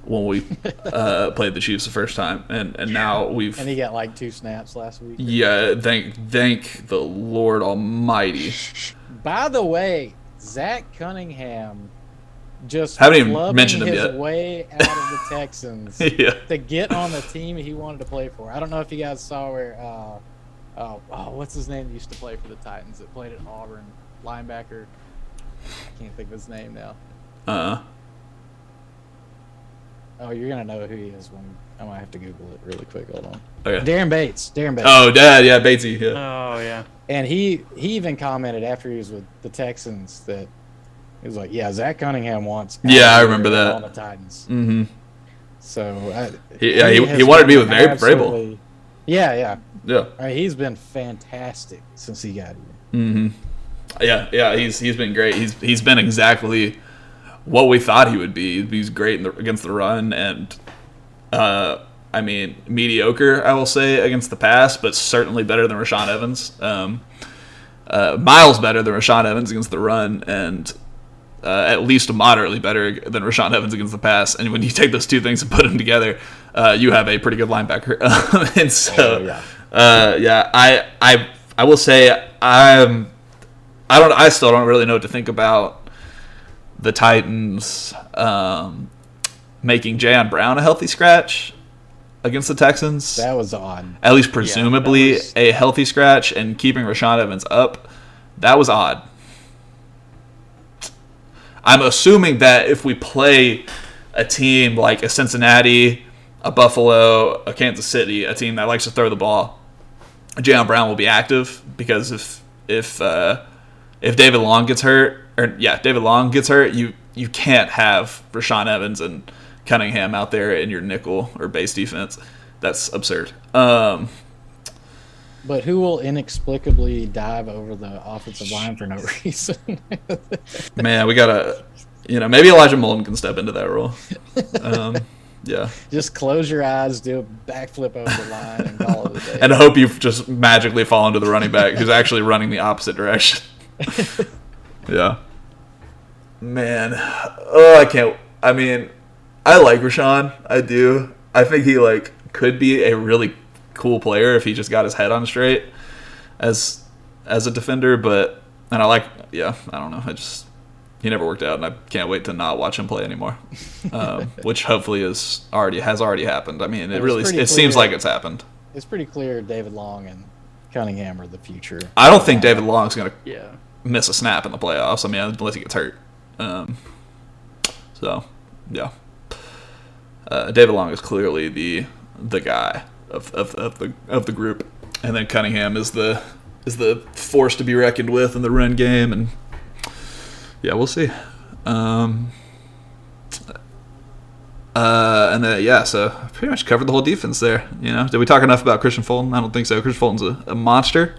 Speaker 4: when we uh, played the Chiefs the first time, and and now we've
Speaker 3: And he got like two snaps last week.
Speaker 4: yeah thank thank the Lord Almighty.
Speaker 3: By the way, Zach Cunningham just
Speaker 4: Haven't even mentioned him
Speaker 3: his
Speaker 4: yet.
Speaker 3: way out of the Texans
Speaker 4: yeah,
Speaker 3: to get on the team he wanted to play for. I don't know if you guys saw where uh, oh, oh what's his name used to play for the Titans that played at Auburn linebacker. I can't think of his name now.
Speaker 4: uh,
Speaker 3: Oh, you're gonna know who he is when I might have to Google it really quick. Hold on.
Speaker 4: okay.
Speaker 3: Daren Bates. Daren Bates.
Speaker 4: Oh, Dad, yeah, Batesy, yeah.
Speaker 5: Oh yeah.
Speaker 3: And he he even commented after he was with the Texans that he was like, "Yeah, Zach Cunningham wants."
Speaker 4: Yeah, I remember that.
Speaker 3: on the Titans.
Speaker 4: Mm-hmm.
Speaker 3: So I,
Speaker 4: He- yeah, he-
Speaker 3: has
Speaker 4: he wanted to be
Speaker 3: been
Speaker 4: with Vrabel.
Speaker 3: absolutely- Yeah, yeah.
Speaker 4: Yeah.
Speaker 3: I mean, he's been fantastic since he got here.
Speaker 4: Mm-hmm. Yeah, yeah, he's he's been great. He's he's been exactly what we thought he would be. He's great in the, against the run, and uh, I mean mediocre, I will say, against the pass, but certainly better than Rashaan Evans. Um, uh, miles better than Rashaan Evans against the run, and uh, at least moderately better than Rashaan Evans against the pass. And when you take those two things and put them together, uh, you have a pretty good linebacker. and so,
Speaker 3: Oh, yeah.
Speaker 4: uh, yeah, I, I, I will say I'm, I don't, I still don't really know what to think about the Titans um, making Jayon Brown a healthy scratch against the Texans
Speaker 3: That was odd.
Speaker 4: at least presumably
Speaker 5: was-
Speaker 4: a healthy scratch and keeping Rashaan Evans up, that was odd. I'm assuming that if we play a team like a Cincinnati, a Buffalo, a Kansas City, a team that likes to throw the ball, Jayon Brown will be active because if if uh, if David Long gets hurt, or yeah, David Long gets hurt, you you can't have Rashaan Evans and Cunningham out there in your nickel or base defense. That's absurd. Um,
Speaker 3: But who will inexplicably dive over the offensive line for no reason?
Speaker 4: man, we gotta, you know, maybe Elijah Molden can step into that role. Um, yeah,
Speaker 3: Just close your eyes, do a backflip over the line, and call it a day.
Speaker 4: and hope you just magically fall into the running back who's actually running the opposite direction. yeah, man, oh, I can't. I mean, I like Rashaan. I do. I think he like could be a really cool player if he just got his head on straight as as a defender. But and I like, yeah, I don't know. I just he never worked out, and I can't wait to not watch him play anymore. Um, which hopefully is already has already happened. I mean, it
Speaker 3: It's
Speaker 4: really
Speaker 3: pretty
Speaker 4: it seems like it's happened.
Speaker 3: it's pretty clear David Long and Cunningham are the future.
Speaker 4: I don't think David Long's gonna
Speaker 5: Yeah.
Speaker 4: Miss a snap in the playoffs. I mean, unless he gets hurt. Um, so, yeah. Uh, David Long is clearly the the guy of, of, of the of the group, and then Cunningham is the is the force to be reckoned with in the run game, and yeah, we'll see. Um, uh, and then yeah, so pretty much covered the whole defense there. You know, did we talk enough about Kristian Fulton? I don't think so. Kristian Fulton's a, a monster,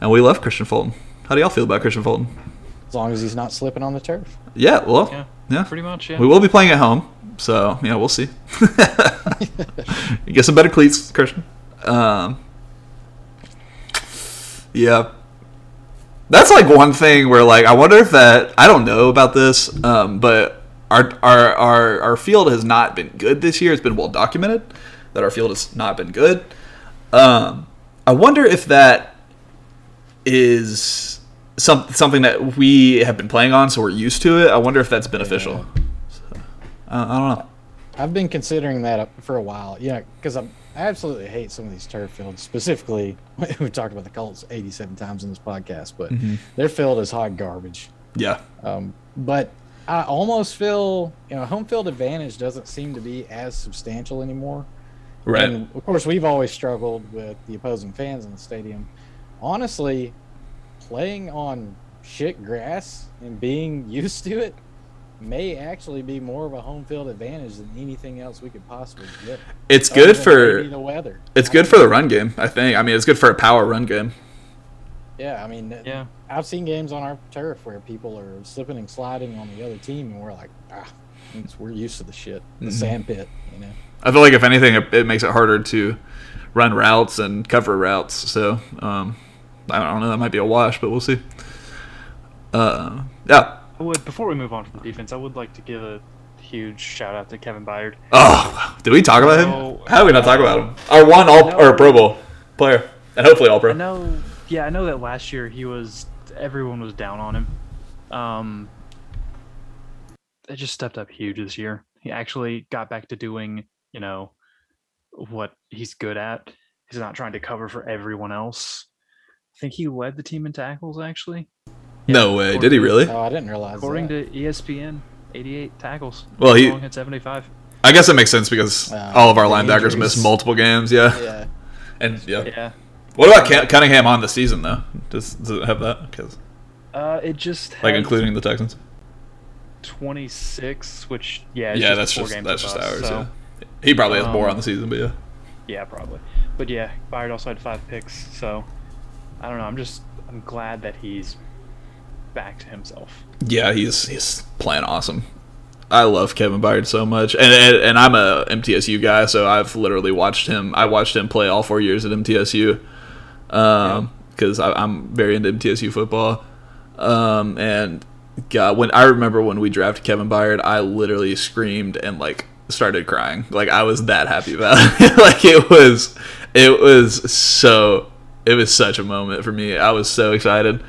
Speaker 4: and we love Kristian Fulton. How do y'all feel about Kristian Fulton?
Speaker 3: As long as he's not slipping on the turf.
Speaker 4: Yeah, well,
Speaker 5: Yeah.
Speaker 4: yeah,
Speaker 5: Pretty much. Yeah.
Speaker 4: we will be playing at home, so yeah, we'll see. you get some better cleats, Kristian. Um, yeah, that's like one thing where like I wonder if that I don't know about this, um, but our our our our field has not been good this year. It's been well documented that our field has not been good. Um, I wonder if that is some something that we have been playing on, so we're used to it. I wonder if that's beneficial. So, I, I don't know.
Speaker 3: I've been considering that for a while. Yeah, because I absolutely hate some of these turf fields. Specifically, we talked about the Colts 87 times in this podcast, but
Speaker 4: Mm-hmm.
Speaker 3: their field is hot garbage.
Speaker 4: Yeah,
Speaker 3: Um, but I almost feel, you know, home field advantage doesn't seem to be as substantial anymore.
Speaker 4: right.
Speaker 3: And of course, we've always struggled with the opposing fans in the stadium. Honestly, playing on shit grass and being used to it may actually be more of a home field advantage than anything else we could possibly get.
Speaker 4: It's
Speaker 3: Other
Speaker 4: good for
Speaker 3: the weather.
Speaker 4: it's good for the run game. I think. I mean, it's good for a power run game.
Speaker 3: Yeah, I mean,
Speaker 5: Yeah.
Speaker 3: I've seen games on our turf where people are slipping and sliding on the other team, and we're like, ah, we're used to the shit, the
Speaker 4: Mhm.
Speaker 3: sand pit, you know.
Speaker 4: I feel like if anything, it, it makes it harder to run routes and cover routes. So um, I don't know. That might be a wash, but we'll see. Uh, yeah.
Speaker 5: I would before we move on from the defense, I would like to give a huge shout out to Kevin Byard.
Speaker 4: Oh, did we talk about
Speaker 5: No.
Speaker 4: him? How did we not talk about him? Our one all
Speaker 5: No.
Speaker 4: or Pro Bowl player, and hopefully all pro.
Speaker 5: know, yeah, I know that last year he was everyone was down on him. Um, it just stepped up huge this year. He actually got back to doing, you know, what he's good at. He's not trying to cover for everyone else. I think he led the team in tackles actually.
Speaker 4: No way, did he really?
Speaker 3: Oh, I didn't realize
Speaker 5: According
Speaker 3: that.
Speaker 5: to ESPN, 88 tackles.
Speaker 4: Well, he-
Speaker 5: Long at 75.
Speaker 4: I guess that makes sense because
Speaker 3: Uh,
Speaker 4: all of our linebackers
Speaker 3: injuries.
Speaker 4: missed multiple games. Yeah,
Speaker 3: yeah.
Speaker 4: and yeah.
Speaker 5: Yeah.
Speaker 4: What about Cun- Cunningham on the season though? Does, does it have that? 'Cause-
Speaker 5: Uh, it just
Speaker 4: like including the Texans?
Speaker 5: 26, which yeah, it's
Speaker 4: yeah,
Speaker 5: just
Speaker 4: that's
Speaker 5: four
Speaker 4: just
Speaker 5: games
Speaker 4: that's just
Speaker 5: us,
Speaker 4: ours.
Speaker 5: so-
Speaker 4: yeah. He probably has more
Speaker 5: um,
Speaker 4: on the season, but yeah.
Speaker 5: Yeah, probably. But yeah, Byard also had five picks, so I don't know. I'm just I'm glad that he's back to himself.
Speaker 4: Yeah, he's he's playing awesome. I love Kevin Byard so much, and, and and I'm a MTSU guy, so I've literally watched him. I watched him play all four years at MTSU, um, because I'm very into MTSU football. Um, and God, when I remember when we drafted Kevin Byard, I literally screamed and like started crying. Like I was that happy about it. like it was, it was so, it was such a moment for me. I was so excited.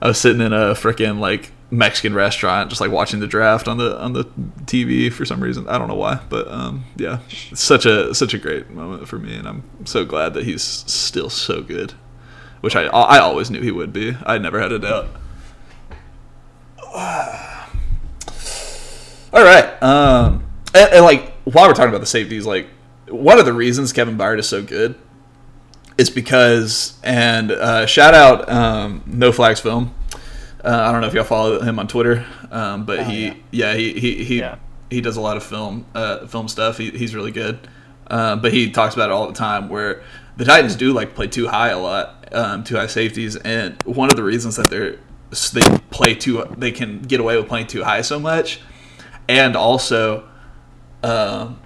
Speaker 4: I was sitting in a freaking like Mexican restaurant, just like watching the draft on the on the TV for some reason. I don't know why, but um, yeah, such a such a great moment for me, and I'm so glad that he's still so good, which I I always knew he would be. I never had a doubt. All right, um, and, and like while we're talking about the safeties, like one of the reasons Kevin Byard is so good is because and uh, shout out um, No Flags Film. Uh, I don't know if y'all follow him on Twitter, um, but
Speaker 3: Oh,
Speaker 4: he
Speaker 3: yeah.
Speaker 4: yeah he he he,
Speaker 5: Yeah.
Speaker 4: he does a lot of film uh, film stuff. He, he's really good, uh, but he talks about it all the time where the Titans do like play too high a lot, um, too high safeties, and one of the reasons that they're they play too they can get away with playing too high so much, and also. Um,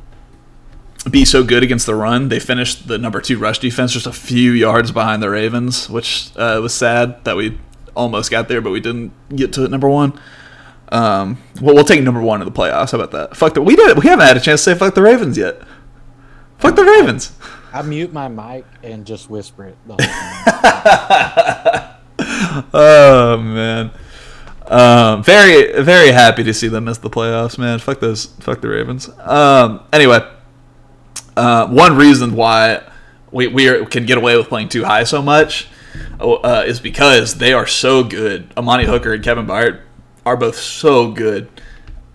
Speaker 4: be so good against the run. They finished the number two rush defense just a few yards behind the Ravens, which uh, was sad that we almost got there, but we didn't get to number one. Um, well, we'll take number one in the playoffs. How about that? Fuck the we did we haven't had a chance to say fuck the Ravens yet. Fuck the Ravens.
Speaker 3: I mute my mic and just whisper it the whole time.
Speaker 4: Oh man. Um, very very happy to see them miss the playoffs, man. Fuck those fuck the Ravens. Um, anyway, uh, one reason why we, we are, can get away with playing too high so much uh, is because they are so good. Amani Hooker and Kevin Byard are both so good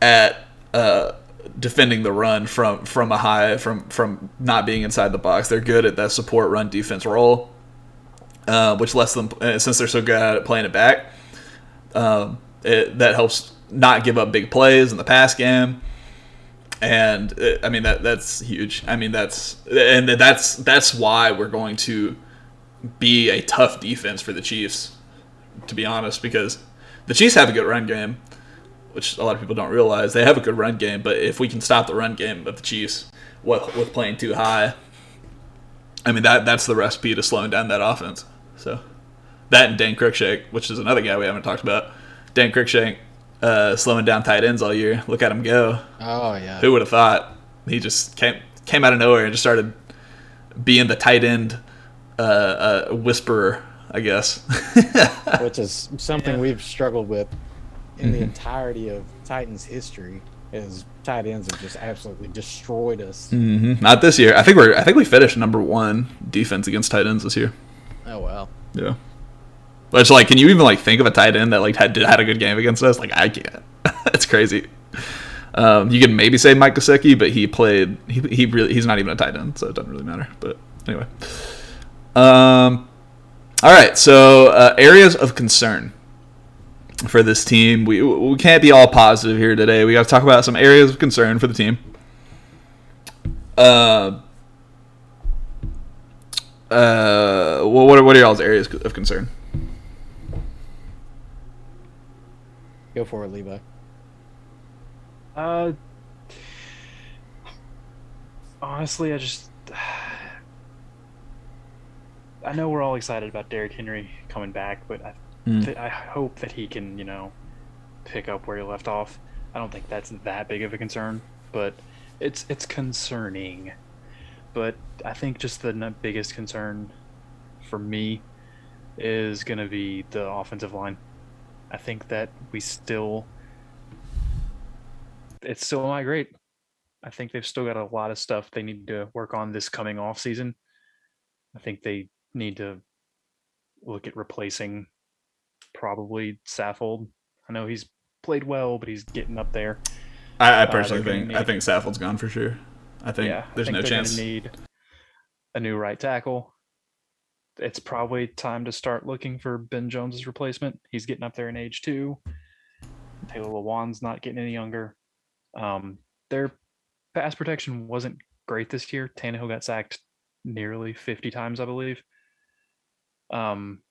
Speaker 4: at uh, defending the run from from a high from from not being inside the box. They're good at that support run defense role, uh, which lets them uh, since they're so good at playing it back. Um, it, that helps not give up big plays in the pass game and uh, I mean that that's huge. I mean that's and that's that's why we're going to be a tough defense for the Chiefs, to be honest, because the Chiefs have a good run game, which a lot of people don't realize. They have a good run game, but if we can stop the run game of the Chiefs with, with playing too high, I mean that that's the recipe to slowing down that offense. So that and Dane Cruikshank, which is another guy we haven't talked about, Dane Cruikshank. Uh, slowing down tight ends all year. Look at him go.
Speaker 3: Oh yeah.
Speaker 4: Who would have thought? He just came came out of nowhere and just started being the tight end uh, uh, whisperer, I guess.
Speaker 3: Which is something we've struggled with in
Speaker 4: Mm-hmm.
Speaker 3: the entirety of Titans history. Is tight ends have just absolutely destroyed us.
Speaker 4: hmm Not this year. I think we're. I think we finished number one defense against tight ends this year.
Speaker 3: Oh well.
Speaker 4: Yeah. It's like, can you even like think of a tight end that like had had a good game against us? Like I can't. it's crazy. Um, you could maybe say Mike Gesicki, but he played. He, he really he's not even a tight end, so it doesn't really matter. But anyway. Um. All right. So uh, areas of concern for this team. We we can't be all positive here today. We got to talk about some areas of concern for the team. Uh. Uh. Well, what are what are y'all's areas of concern?
Speaker 3: Go for it, Levi.
Speaker 5: Uh, honestly, I just I know we're all excited about Derrick Henry coming back, but I
Speaker 4: Mm.
Speaker 5: th- I hope that he can you know pick up where he left off. I don't think that's that big of a concern, but it's it's concerning. But I think just the n- biggest concern for me is going to be the offensive line. I think that we still it's still not great. I think they've still got a lot of stuff they need to work on this coming off season. I think they need to look at replacing probably Saffold. I know he's played well, but he's getting up there.
Speaker 4: I, I
Speaker 5: Uh,
Speaker 4: personally
Speaker 5: gonna
Speaker 4: think I think Saffold's gone for sure. I think
Speaker 5: yeah,
Speaker 4: there's
Speaker 5: I think
Speaker 4: no chance.
Speaker 5: Need a new right tackle. It's probably time to start looking for Ben Jones's replacement. He's getting up there in age too. Taylor Lewan's not getting any younger. Um, their pass protection wasn't great this year. Tannehill got sacked nearly 50 times, I believe. Um,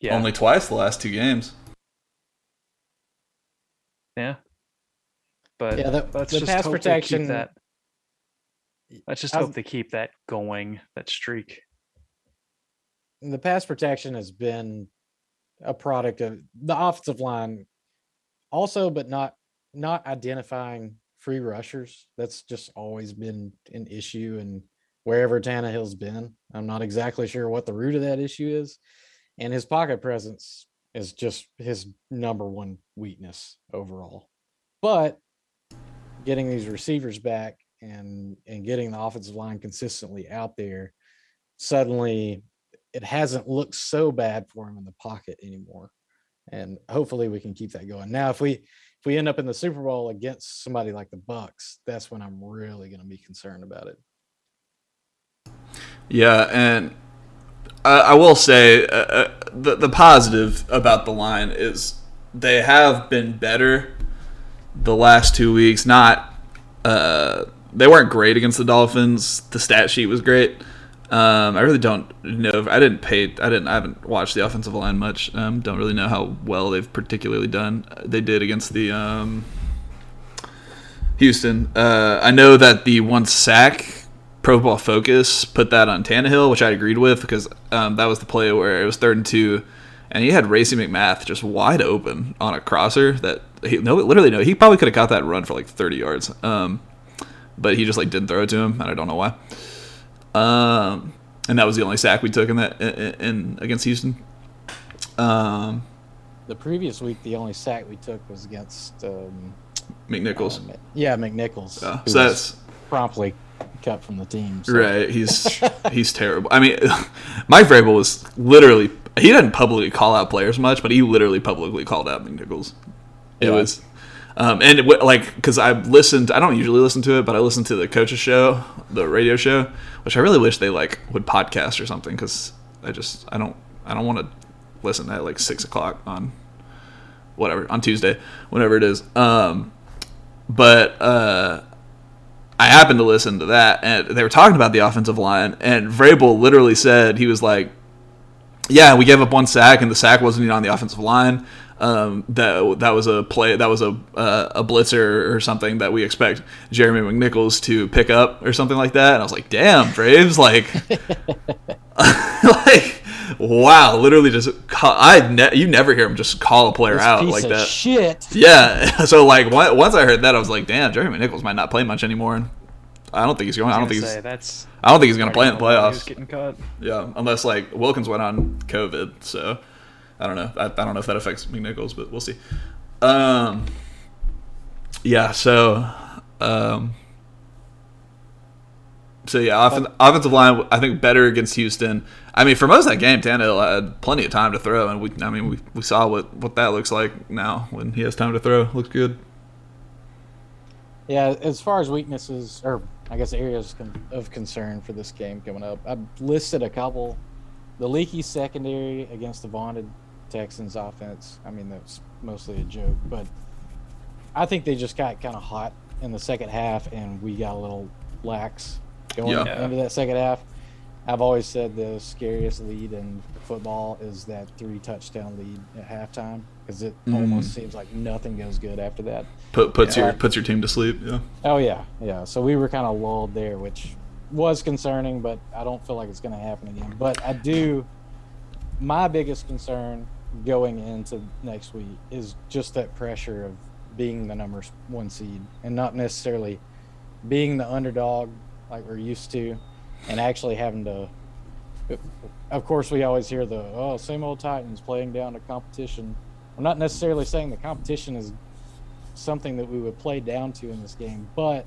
Speaker 5: yeah,
Speaker 4: Only twice the last two games.
Speaker 5: yeah. But
Speaker 3: Yeah, the-
Speaker 5: let's
Speaker 3: the
Speaker 5: just
Speaker 3: pass
Speaker 5: hope they
Speaker 3: protection-
Speaker 5: keep that. Let's just
Speaker 3: I've-
Speaker 5: hope they keep that going, that streak.
Speaker 3: The pass protection has been a product of the offensive line also but not not identifying free rushers. That's just always been an issue and wherever Tannehill's been. I'm not exactly sure what the root of that issue is and his pocket presence is just his number one weakness overall. But getting these receivers back and and getting the offensive line consistently out there suddenly it hasn't looked so bad for him in the pocket anymore. And hopefully we can keep that going. Now, if we if we end up in the Super Bowl against somebody like the Bucks, that's when I'm really going to be concerned about it.
Speaker 4: Yeah, and I, I will say uh, uh, the the positive about the line is they have been better the last two weeks. Not uh, they weren't great against the Dolphins. The stat sheet was great. Um, I really don't know. I didn't pay. I didn't. I haven't watched the offensive line much. Um, don't really know how well they've particularly done. They did against the um, Houston. Uh, I know that the one sack Pro Ball Focus put that on Tannehill, which I agreed with because um, that was the play where it was third and two, and he had Racey McMath just wide open on a crosser that he no literally no he probably could have got that run for like 30 yards. Um, but he just like didn't throw it to him, and I don't know why. Um, and that was the only sack we took in that in, in against Houston. Um,
Speaker 3: The previous week, the only sack we took was against um,
Speaker 4: McNichols.
Speaker 3: um, yeah, McNichols.
Speaker 4: So
Speaker 3: was
Speaker 4: that's
Speaker 3: promptly cut from the team. so-
Speaker 4: Right, he's he's terrible. I mean, Mike Vrabel was literally he didn't publicly call out players much, but he literally publicly called out McNichols. It
Speaker 3: Yeah.
Speaker 4: was, um, and wa- like because I listened, I don't usually listen to it, but I listened to the coach's show, the radio show, which I really wish they like would podcast or something because I just I don't I don't want to listen at like six o'clock on whatever on Tuesday, whenever it is. Um, but uh, I happened to listen to that, and they were talking about the offensive line, and Vrabel literally said he was like, "Yeah, we gave up one sack, and the sack wasn't even on the offensive line. Um, that that was a play, that was a uh, a blitzer or something that we expect Jeremy McNichols to pick up or something like that." And I was like, "Damn, Braves! Like, like, wow! Literally, just call, I ne- you never hear him just call a player
Speaker 3: This
Speaker 4: out like that."
Speaker 3: Shit.
Speaker 4: Yeah. So like once I heard that, I was like, "Damn, Jeremy McNichols might not play much anymore." And I don't think he's going. I don't think
Speaker 5: say
Speaker 4: he's.
Speaker 5: that's
Speaker 4: I don't think he's going to play in the
Speaker 5: already known who's
Speaker 4: playoffs.
Speaker 5: Getting cut.
Speaker 4: Yeah, unless like Wilkins went on COVID. So I don't know. I, I don't know if that affects McNichols, but we'll see. Um. Yeah. So. Um. So yeah, offen- offensive line I think better against Houston. I mean, for most of that game, Tannehill had plenty of time to throw, and we I mean we, we saw what what that looks like now when he has time to throw. Looks good.
Speaker 3: Yeah, as far as weaknesses, or I guess areas of concern for this game coming up, I've listed a couple. The leaky secondary against the vaunted Texans offense. I mean, that's mostly a joke, but I think they just got kind of hot in the second half, and we got a little lax going
Speaker 4: Yeah.
Speaker 3: into that second half. I've always said the scariest lead in football is that three touchdown lead at halftime because it
Speaker 4: Mm.
Speaker 3: almost seems like nothing goes good after that.
Speaker 4: Put puts
Speaker 3: Yeah.
Speaker 4: your puts your team to sleep. Yeah.
Speaker 3: Oh yeah, yeah. So we were kind of lulled there, which was concerning, but I don't feel like it's going to happen again. But I do. My biggest concern going into next week is just that pressure of being the number one seed and not necessarily being the underdog like we're used to and actually having to of course we always hear the oh same old titans playing down to competition. I'm not necessarily saying the competition is something that we would play down to in this game but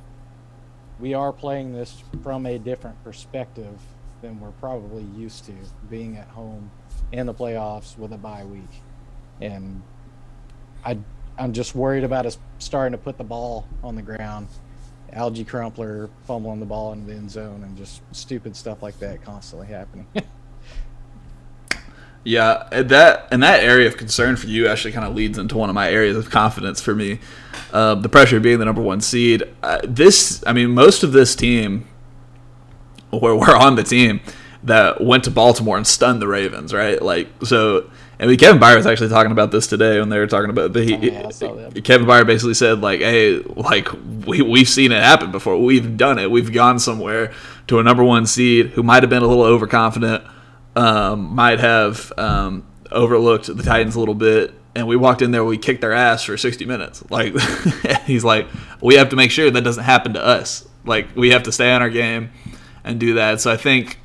Speaker 3: we are playing this from a different perspective than we're probably used to being at home in the playoffs with a bye week and i i'm just worried about us starting to put the ball on the ground Alge Crumpler fumbling the ball in the end zone and just stupid stuff like that constantly happening.
Speaker 4: yeah, that and that area of concern for you actually kind of leads into one of my areas of confidence for me. Uh, the pressure being the number one seed. Uh, this, I mean, most of this team, where we're on the team that went to Baltimore and stunned the Ravens, right? Like, so and we, Kevin Byard was actually talking about this today when they were talking about the he, oh, yeah, Kevin Byard basically said like, "Hey, like we we've seen it happen before. We've done it. We've gone somewhere to a number one seed who might have been a little overconfident, um, might have um, overlooked the Titans a little bit, and we walked in there. We kicked their ass for 60 minutes. Like he's like, we have to make sure that doesn't happen to us. Like we have to stay on our game and do that. So I think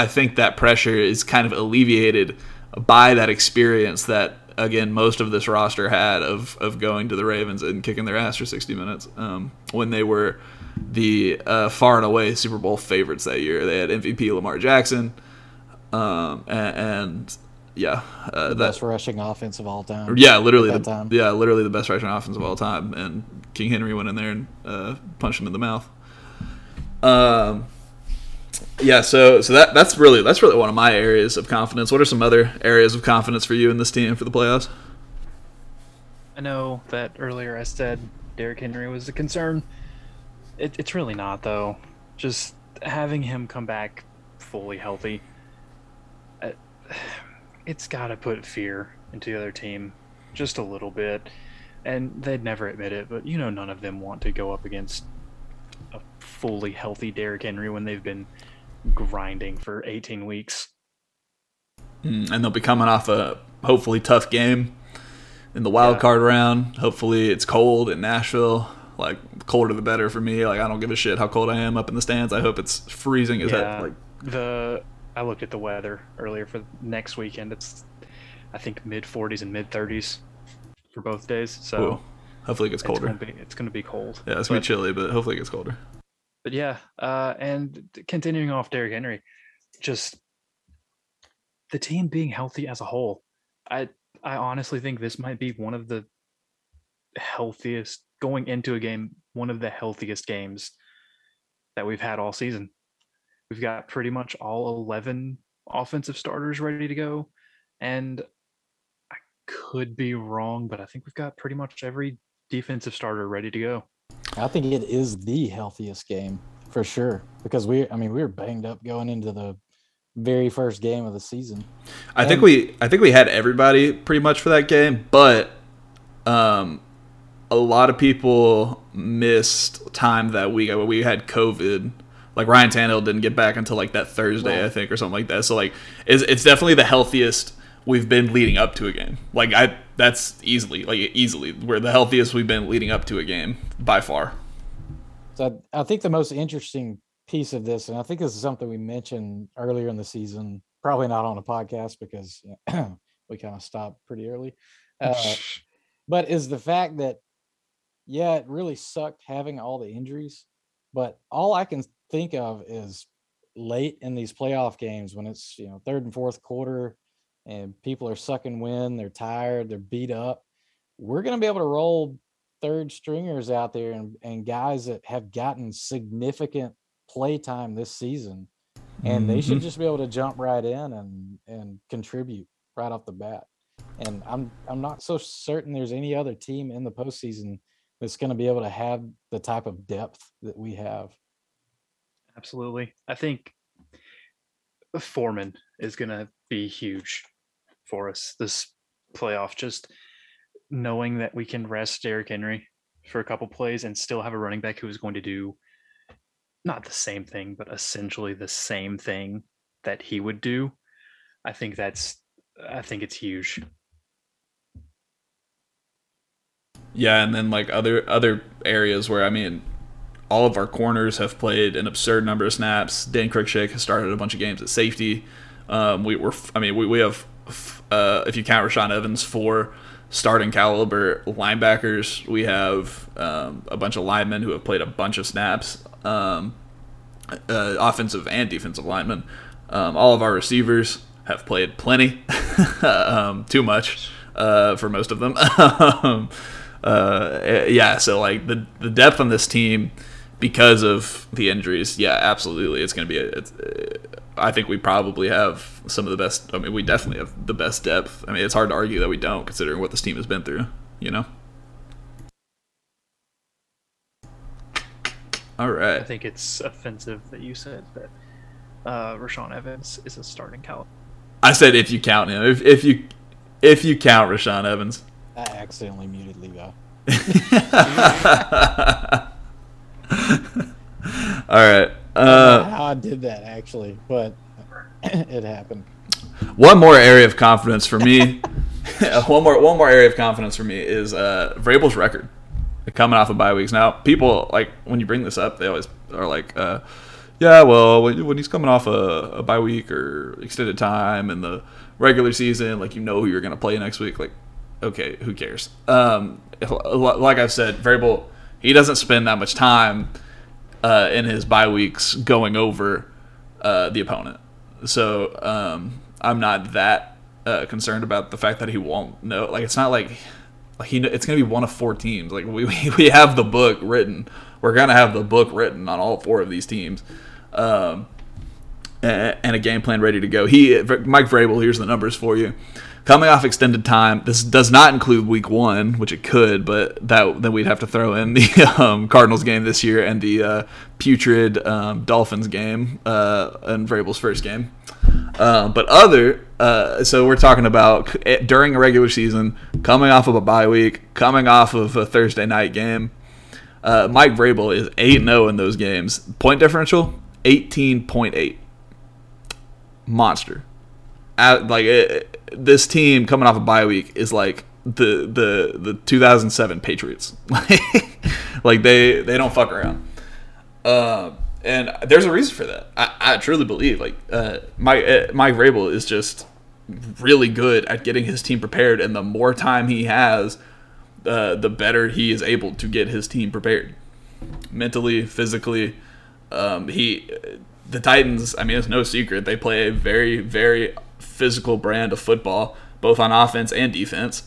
Speaker 4: I think that pressure is kind of alleviated." by that experience that again most of this roster had of of going to the Ravens and kicking their ass for 60 minutes um, when they were the uh, far and away Super Bowl favorites that year. They had MVP Lamar Jackson, um, and, and, yeah,
Speaker 3: uh, the best rushing offense of all time.
Speaker 4: Yeah, literally, the, time. yeah, literally the best rushing offense of all time. And King Henry went in there and uh, punched him in the mouth. Um, yeah, so so that that's really that's really one of my areas of confidence. What are some other areas of confidence for you in this team for the playoffs?
Speaker 5: I know that earlier I said Derrick Henry was a concern. It, it's really not though. Just having him come back fully healthy, uh, it's got to put fear into the other team just a little bit. And they'd never admit it, but you know none of them want to go up against fully healthy Derrick Henry when they've been grinding for 18 weeks.
Speaker 4: Mm, and they'll be coming off a hopefully tough game in the wild yeah. card round. Hopefully it's cold in Nashville. Like colder the better for me. Like I don't give a shit how cold I am up in the stands. I hope it's freezing as yeah, Like
Speaker 5: the I looked at the weather earlier for next weekend. It's I think mid 40s and mid 30s for both days. So Ooh.
Speaker 4: hopefully it gets colder.
Speaker 5: It's gonna be, it's gonna be cold.
Speaker 4: Yeah, it's gonna be chilly, but hopefully it gets colder
Speaker 5: but yeah, uh, and continuing off Derrick Henry, just the team being healthy as a whole. I I honestly think this might be one of the healthiest going into a game, one of the healthiest games that we've had all season. We've got pretty much all 11 offensive starters ready to go. And I could be wrong, but I think we've got pretty much every defensive starter ready to go.
Speaker 3: I think it is the healthiest game for sure because we, I mean, we were banged up going into the very first game of the season.
Speaker 4: I and, think we, I think we had everybody pretty much for that game, but um, a lot of people missed time that week. We had COVID. Like Ryan Tannehill didn't get back until like that Thursday, right. I think, or something like that. So like, it's, it's definitely the healthiest we've been leading up to a game. Like I that's easily like easily we're the healthiest we've been leading up to a game by far.
Speaker 3: So I, I think the most interesting piece of this, and I think this is something we mentioned earlier in the season, probably not on a podcast because we kind of stopped pretty early. Uh, but is the fact that yeah, it really sucked having all the injuries, but all I can think of is late in these playoff games when it's you know third and fourth quarter and people are sucking wind, they're tired, they're beat up. We're going to be able to roll third stringers out there and, and guys that have gotten significant play time this season. And mm-hmm. they should mm-hmm. just be able to jump right in and and contribute right off the bat. And I'm I'm not so certain there's any other team in the postseason that's going to be able to have the type of depth that we have.
Speaker 5: Absolutely. I think Foreman is going to be huge for us this playoff. Just knowing that we can rest Derrick Henry for a couple plays and still have a running back who is going to do not the same thing, but essentially the same thing that he would do. I think that's I think it's huge.
Speaker 4: Yeah, and then like other other areas where I mean, all of our corners have played an absurd number of snaps. Dane Cruikshank has started a bunch of games at safety. Um, we were, I mean, we, we have, uh, if you count Rashaan Evans, four starting caliber linebackers. We have um, a bunch of linemen who have played a bunch of snaps, um, uh, offensive and defensive linemen. Um, all of our receivers have played plenty, um, too much uh, for most of them. Um, uh, yeah, so like the the depth on this team because of the injuries, yeah, absolutely, it's going to be. A, it's, uh, I think we probably have some of the best. I mean, we definitely have the best depth. I mean, it's hard to argue that we don't, considering what this team has been through. You know. All right.
Speaker 5: I think it's offensive that you said that uh, Rashaan Evans is a starting caliber.
Speaker 4: I said if you count him, if if you if you count Rashaan Evans.
Speaker 3: I accidentally muted Levi.
Speaker 4: All right.
Speaker 3: I don't know
Speaker 4: Uh,
Speaker 3: how I did that actually, but it happened.
Speaker 4: one more area of confidence for me. one more one more area of confidence for me is uh, Vrabel's record coming off of bye weeks. Now, people like when you bring this up, they always are like, uh, "Yeah, well, when, when he's coming off a, a bye week or extended time in the regular season, like you know who you're going to play next week." Like, okay, who cares? Um, like I've said, Vrabel he doesn't spend that much time uh, in his bye weeks going over uh, the opponent. So um, I'm not that uh, concerned about the fact that he won't know. Like it's not like, like he it's gonna be one of four teams. Like we we have the book written. We're gonna have the book written on all four of these teams. Um, and a game plan ready to go. He Mike Vrabel. Here's the numbers for you. Coming off extended time, this does not include Week One, which it could, but that then we'd have to throw in the um, Cardinals game this year and the uh, putrid um, Dolphins game uh, and Vrabel's first game. Uh, but other, uh, so we're talking about during a regular season, coming off of a bye week, coming off of a Thursday night game. Uh, Mike Vrabel is 8 0 in those games. Point differential 18.8. Monster. At, like it, this team coming off a bye week is like the the the 2007 Patriots. like they they don't fuck around. Uh, and there's a reason for that. I, I truly believe like uh, Mike uh, Mike Vrabel is just really good at getting his team prepared, and the more time he has, uh, the better he is able to get his team prepared, mentally, physically. Um, he, the Titans. I mean, it's no secret they play a very very physical brand of football, both on offense and defense.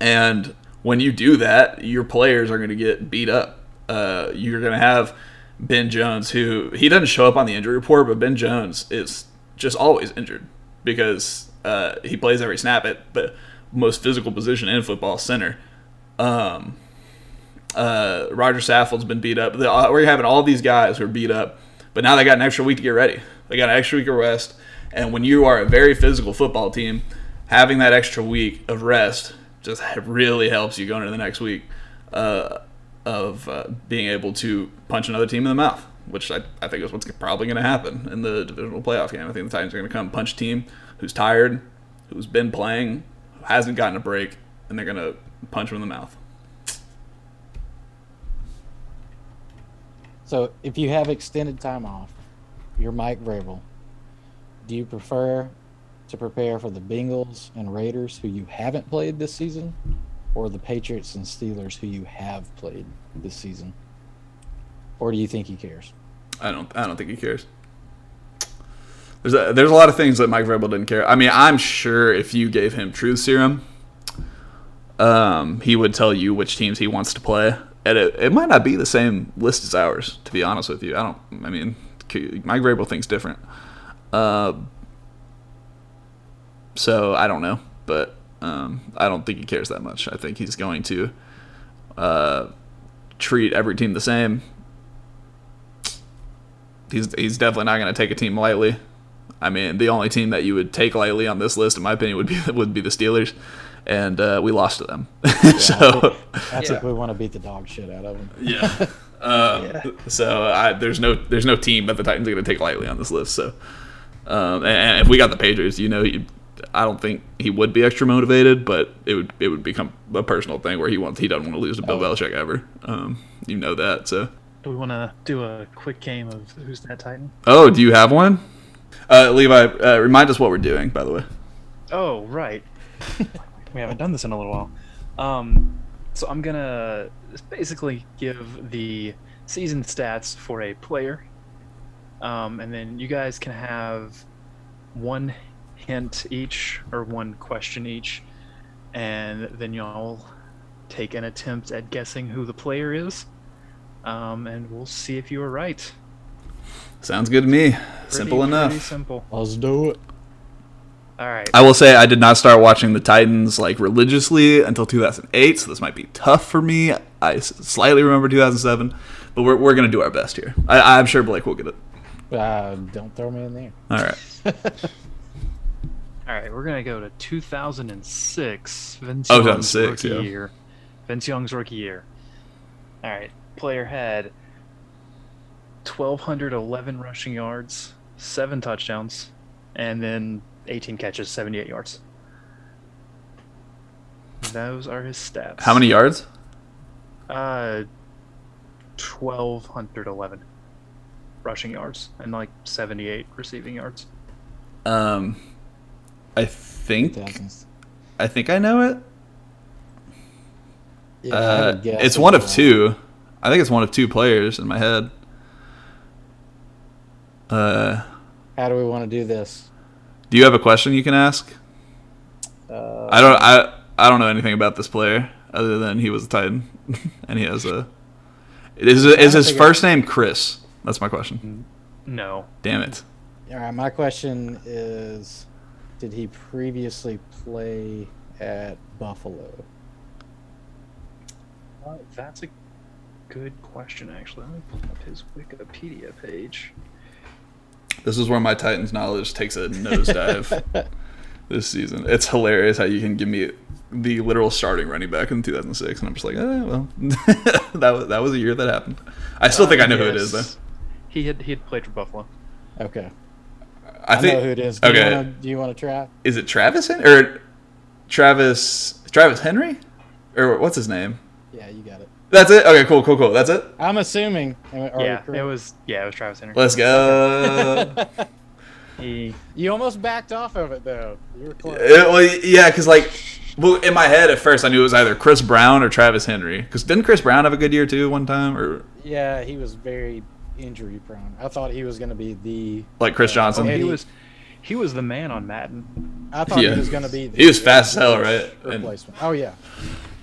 Speaker 4: And when you do that, your players are going to get beat up. Uh, you're going to have Ben Jones, who he doesn't show up on the injury report, but Ben Jones is just always injured because uh, he plays every snap at the most physical position in football, center. Um, uh, Rodger Saffold's been beat up. Uh, we're having all these guys who are beat up, but now they got an extra week to get ready. They got an extra week of rest, and when you are a very physical football team, having that extra week of rest just really helps you going into the next week uh, of uh, being able to punch another team in the mouth, which I, I think is what's probably going to happen in the divisional playoff game. I think the Titans are going to come punch a team who's tired, who's been playing, who hasn't gotten a break, and they're going to punch them in the mouth.
Speaker 3: So if you have extended time off, you're Mike Vrabel. Do you prefer to prepare for the Bengals and Raiders, who you haven't played this season, or the Patriots and Steelers, who you have played this season? Or do you think he cares?
Speaker 4: I don't. I don't think he cares. There's a, there's a lot of things that Mike Vrabel didn't care. I mean, I'm sure if you gave him truth serum, um, he would tell you which teams he wants to play. And it, it might not be the same list as ours, to be honest with you. I don't. I mean, Mike Vrabel thinks different. Uh, so I don't know, but um, I don't think he cares that much. I think he's going to uh, treat every team the same. He's he's definitely not going to take a team lightly. I mean, the only team that you would take lightly on this list, in my opinion, would be would be the Steelers, and uh, we lost to them. so
Speaker 3: That's if we want to beat the dog shit out of them.
Speaker 4: yeah. Uh, So I, there's no there's no team that the Titans are going to take lightly on this list. So, um, and, if we got the Patriots, you know, I don't think he would be extra motivated, but it would it would become a personal thing where he wants he doesn't want to lose to Bill
Speaker 3: Oh.
Speaker 4: Belichick ever. Um, you know that. So,
Speaker 5: Do we want to do a quick game of who's that Titan?
Speaker 4: oh, do you have one? Uh, Levi, uh, remind us what we're doing. By the way.
Speaker 5: Oh, right. we haven't done this in a little while. Um, so I'm gonna basically give the season stats for a player, um, and then you guys can have one hint each or one question each, and then y'all take an attempt at guessing who the player is, um, and we'll see if you are right.
Speaker 4: Sounds good to me.
Speaker 5: Pretty-
Speaker 4: Simple enough.
Speaker 5: Pretty simple.
Speaker 3: Let's do it.
Speaker 5: All right.
Speaker 4: I will say I did not start watching the Titans like religiously until 2008, so this might be tough for me. I slightly remember 2007, but we're, we're gonna do our best here. I, I'm sure Blake will get it.
Speaker 3: Uh, don't throw me in there.
Speaker 4: All right.
Speaker 5: All right, we're gonna go to 2006. Vince
Speaker 4: Oh,
Speaker 5: Young's
Speaker 4: 2006,
Speaker 5: rookie
Speaker 4: yeah.
Speaker 5: year. Vince Young's rookie year. All right, player had 1,211 rushing yards, seven touchdowns, and then 18 catches, 78 yards. Those are his stats.
Speaker 4: How many yards?
Speaker 5: Uh, 1,211 rushing yards and like 78 receiving yards.
Speaker 4: Um, I think I think I know it.
Speaker 3: Yeah, I have a
Speaker 4: Uh, it's one of
Speaker 3: well.
Speaker 4: two. I think it's one of two players in my head. Uh,
Speaker 3: How do we want to do this?
Speaker 4: do you have a question you can ask?
Speaker 3: Uh,
Speaker 4: I don't. I I don't know anything about this player other than he was a Titan, and he has a. Is is his first name Chris? That's my question.
Speaker 5: No.
Speaker 4: Damn it.
Speaker 3: All right, my question is Did he previously play at Buffalo?
Speaker 5: Uh, that's a good question, actually. Let me pull up his Wikipedia page.
Speaker 4: This is where my Titans knowledge takes a nosedive this season. It's hilarious how you can give me the literal starting running back in 2006, and I'm just like, oh well, that was that was a year that happened. I still think I know who it is though.
Speaker 5: Yes. He had he had played for Buffalo.
Speaker 3: Okay.
Speaker 4: I,
Speaker 3: I,
Speaker 4: think
Speaker 3: know who it is. Do
Speaker 4: okay.
Speaker 3: You wanna, do you want to try?
Speaker 4: is it Travis Hen- or Travis Travis Henry or what's his name?
Speaker 3: Yeah, you got it.
Speaker 4: That's it. Okay, cool, cool, cool. That's it.
Speaker 3: I'm assuming. am I- are we
Speaker 5: yeah, it was yeah, it was Travis Henry.
Speaker 4: Let's go.
Speaker 5: He
Speaker 3: you almost backed off of it though. You were close.
Speaker 4: It- well, yeah, because like, well, in my head at first I knew it was either Chris Brown or Travis Henry. Because didn't Chris Brown have a good year too one time, or
Speaker 3: Yeah, he was very injury prone. I thought he was going to be the.
Speaker 4: like Chris
Speaker 3: Oh,
Speaker 4: Johnson?
Speaker 3: and
Speaker 5: he
Speaker 3: he-
Speaker 5: was he was the man on Madden.
Speaker 3: I thought
Speaker 4: Yeah.
Speaker 3: he was going to be. The
Speaker 4: He was fast as hell, right? And-
Speaker 3: Replacement. Oh yeah,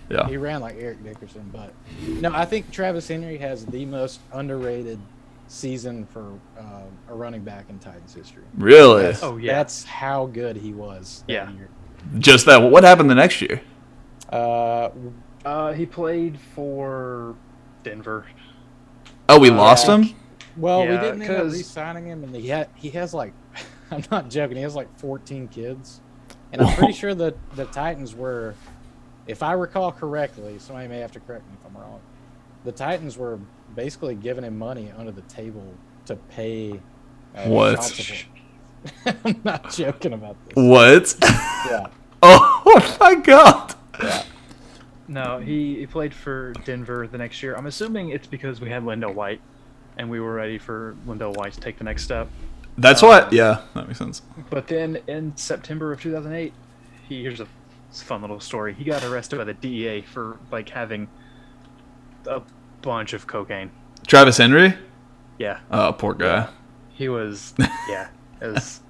Speaker 4: yeah.
Speaker 3: he ran like Eric Dickerson, but no, I think Travis Henry has the most underrated season for uh, a running back in Titans history.
Speaker 4: Really?
Speaker 3: That's,
Speaker 5: Oh, yeah.
Speaker 3: that's how good he was. That
Speaker 5: Yeah.
Speaker 3: year.
Speaker 4: Just that. What happened the next year?
Speaker 3: Uh,
Speaker 5: Uh, he played for Denver.
Speaker 4: Oh, we
Speaker 5: Uh,
Speaker 4: lost him.
Speaker 3: Well, we didn't end up
Speaker 5: 'cause-
Speaker 3: re-signing him, and he had he has like, I'm not joking, he has like 14 kids, and I'm pretty sure that the Titans were, if I recall correctly, somebody may have to correct me if I'm wrong. The Titans were basically giving him money under the table to pay. Uh,
Speaker 4: What?
Speaker 3: I'm not joking about this.
Speaker 4: What?
Speaker 3: Yeah,
Speaker 4: oh my god. Yeah.
Speaker 5: No, he, he played for Denver the next year. I'm assuming it's because we had LenDale White, and we were ready for LenDale White to take the next step.
Speaker 4: That's
Speaker 5: Uh,
Speaker 4: what. Yeah, that makes sense.
Speaker 5: But then in September of 2008, he here's a fun little story. He got arrested by the DEA for like having a bunch of cocaine.
Speaker 4: Travis Henry.
Speaker 5: Yeah,
Speaker 4: Oh, poor guy.
Speaker 5: he was. Yeah, it was.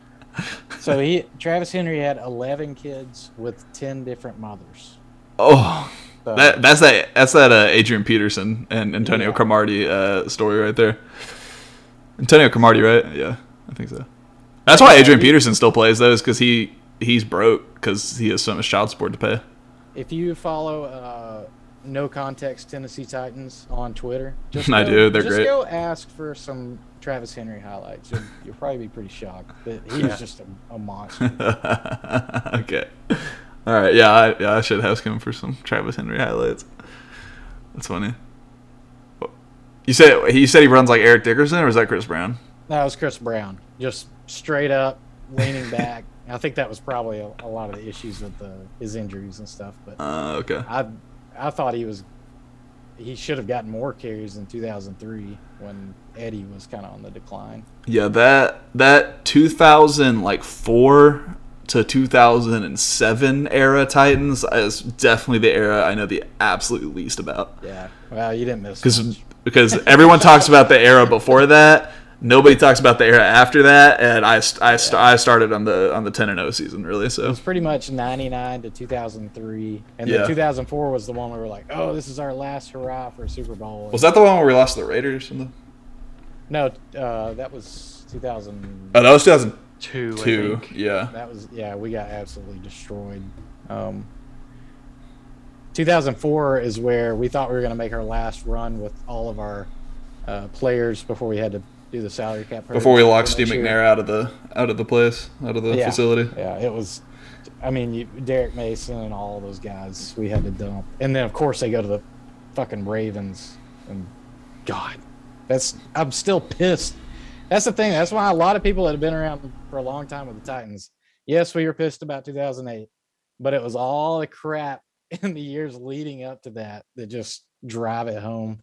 Speaker 3: so he Travis Henry had 11 kids with 10 different mothers.
Speaker 4: Oh,
Speaker 3: So,
Speaker 4: that that's that that's that uh, Adrian Peterson and Antonio
Speaker 3: Yeah.
Speaker 4: Cromartie uh, story right there. Antonio Cromartie, right? Yeah, I think so. That's why Adrian Peterson still plays those because he he's broke because he has so much child support to pay.
Speaker 3: if you follow uh, No Context Tennessee Titans on Twitter, just
Speaker 4: I
Speaker 3: go,
Speaker 4: do, they're
Speaker 3: just
Speaker 4: great.
Speaker 3: go ask for some Travis Henry highlights. You'll, you'll probably be pretty shocked that he's
Speaker 5: Yeah.
Speaker 3: just a, a monster.
Speaker 4: okay. All right. Yeah, I, yeah, I should ask him for some Travis Henry highlights. That's funny. You said he said he runs like Eric Dickerson, or was that Chris Brown?
Speaker 3: that was Chris Brown, just straight up leaning back, I think that was probably a, a lot of the issues with the, his injuries and stuff. But
Speaker 4: Uh, okay.
Speaker 3: I I thought he was he should have gotten more carries in 2003 when Eddie was kind of on the decline.
Speaker 4: Yeah, that that 2000 like four to 2007 era Titans is definitely the era I know the absolute least about.
Speaker 3: Yeah. Well, you didn't miss
Speaker 4: because because everyone talks about the era before that. Nobody talks about the era after that, and I, I, st- I started on the on the ten and zero season really.
Speaker 3: It
Speaker 4: So
Speaker 3: was pretty much 99 to 2003. And
Speaker 4: Yeah.
Speaker 3: then 2004 was the one where we were like, oh, this is our last hurrah for a Super Bowl.
Speaker 4: was that the one where we lost to the Raiders? In the...
Speaker 3: No, uh, that was 2000.
Speaker 4: Oh, that was two thousand
Speaker 5: Two.
Speaker 4: Two. Yeah,
Speaker 3: That was, yeah, we got absolutely destroyed. Um, 2004 is where we thought we were going to make our last run with all of our uh, players before we had to do the salary cap.
Speaker 4: before we locked Steve
Speaker 3: year.
Speaker 4: McNair out of the out of the place, out of the
Speaker 3: Yeah.
Speaker 4: facility.
Speaker 3: Yeah, it was. I mean, you, Derrick Mason and all those guys we had to dump, and then of course they go to the fucking Ravens, and God, that's I'm still pissed. That's the thing. That's why a lot of people that have been around for a long time with the Titans. Yes, we were pissed about 2008, but it was all the crap in the years leading up to that that just drive it home.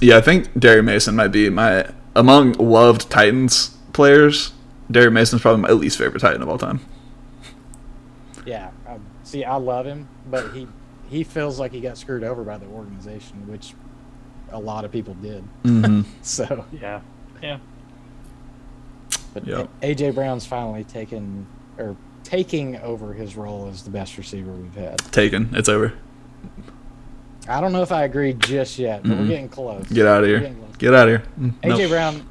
Speaker 4: Yeah, I think Derrick Mason might be my among loved Titans players. Derrick Mason's probably my least favorite Titan of all time.
Speaker 3: Yeah, I, see, I love him, but he he feels like he got screwed over by the organization, which a lot of people did.
Speaker 4: Mm-hmm.
Speaker 3: So,
Speaker 5: Yeah. Yeah.
Speaker 3: but
Speaker 4: Yep.
Speaker 3: AJ Brown's finally taken or taking over his role as the best receiver we've had.
Speaker 4: Taken. It's over.
Speaker 3: I don't know if I agree just yet, but we're getting close.
Speaker 4: Mm-hmm. Get out of here. Get out of here. Mm,
Speaker 3: AJ
Speaker 4: no.
Speaker 3: Brown.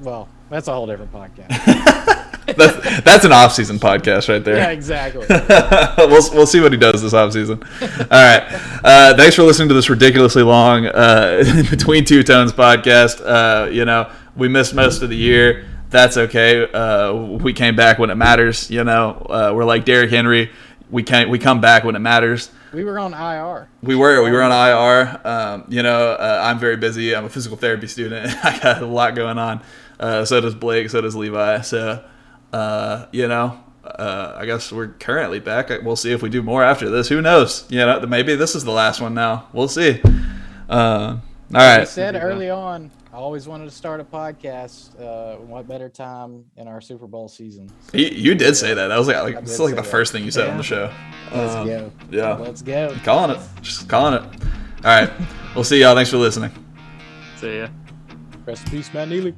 Speaker 3: Well, that's a whole different podcast.
Speaker 4: that's, that's an off-season podcast right there.
Speaker 3: yeah, exactly.
Speaker 4: we'll, we'll see what he does this offseason. All right. Uh, thanks for listening to this ridiculously long uh, Between Two Tones podcast. Uh, you know, we missed most of the year. That's okay. Uh, we came back when it matters. You know, uh, we're like Derrick Henry. We can't. We come back when it matters.
Speaker 3: we were on IR.
Speaker 4: We were. We were on IR. Um, you know, uh, I'm very busy. I'm a physical therapy student. I got a lot going on. Uh, so does Blake. So does Levi. So, uh, you know, uh, I guess we're currently back. We'll see if we do more after this. Who knows? You know, maybe this is the last one now. We'll see. Uh, all
Speaker 3: I said early on, I always wanted to start a podcast. Uh, what better time in our Super Bowl season?
Speaker 4: You, you did say that. That was like, like this is like the
Speaker 3: that.
Speaker 4: first thing you said on the show.
Speaker 3: Let's
Speaker 4: Um,
Speaker 3: go.
Speaker 4: yeah.
Speaker 3: Let's go.
Speaker 4: Calling it. Just calling it. All right. We'll see y'all. Thanks for listening.
Speaker 5: See ya.
Speaker 3: Rest in peace, Matt Neely.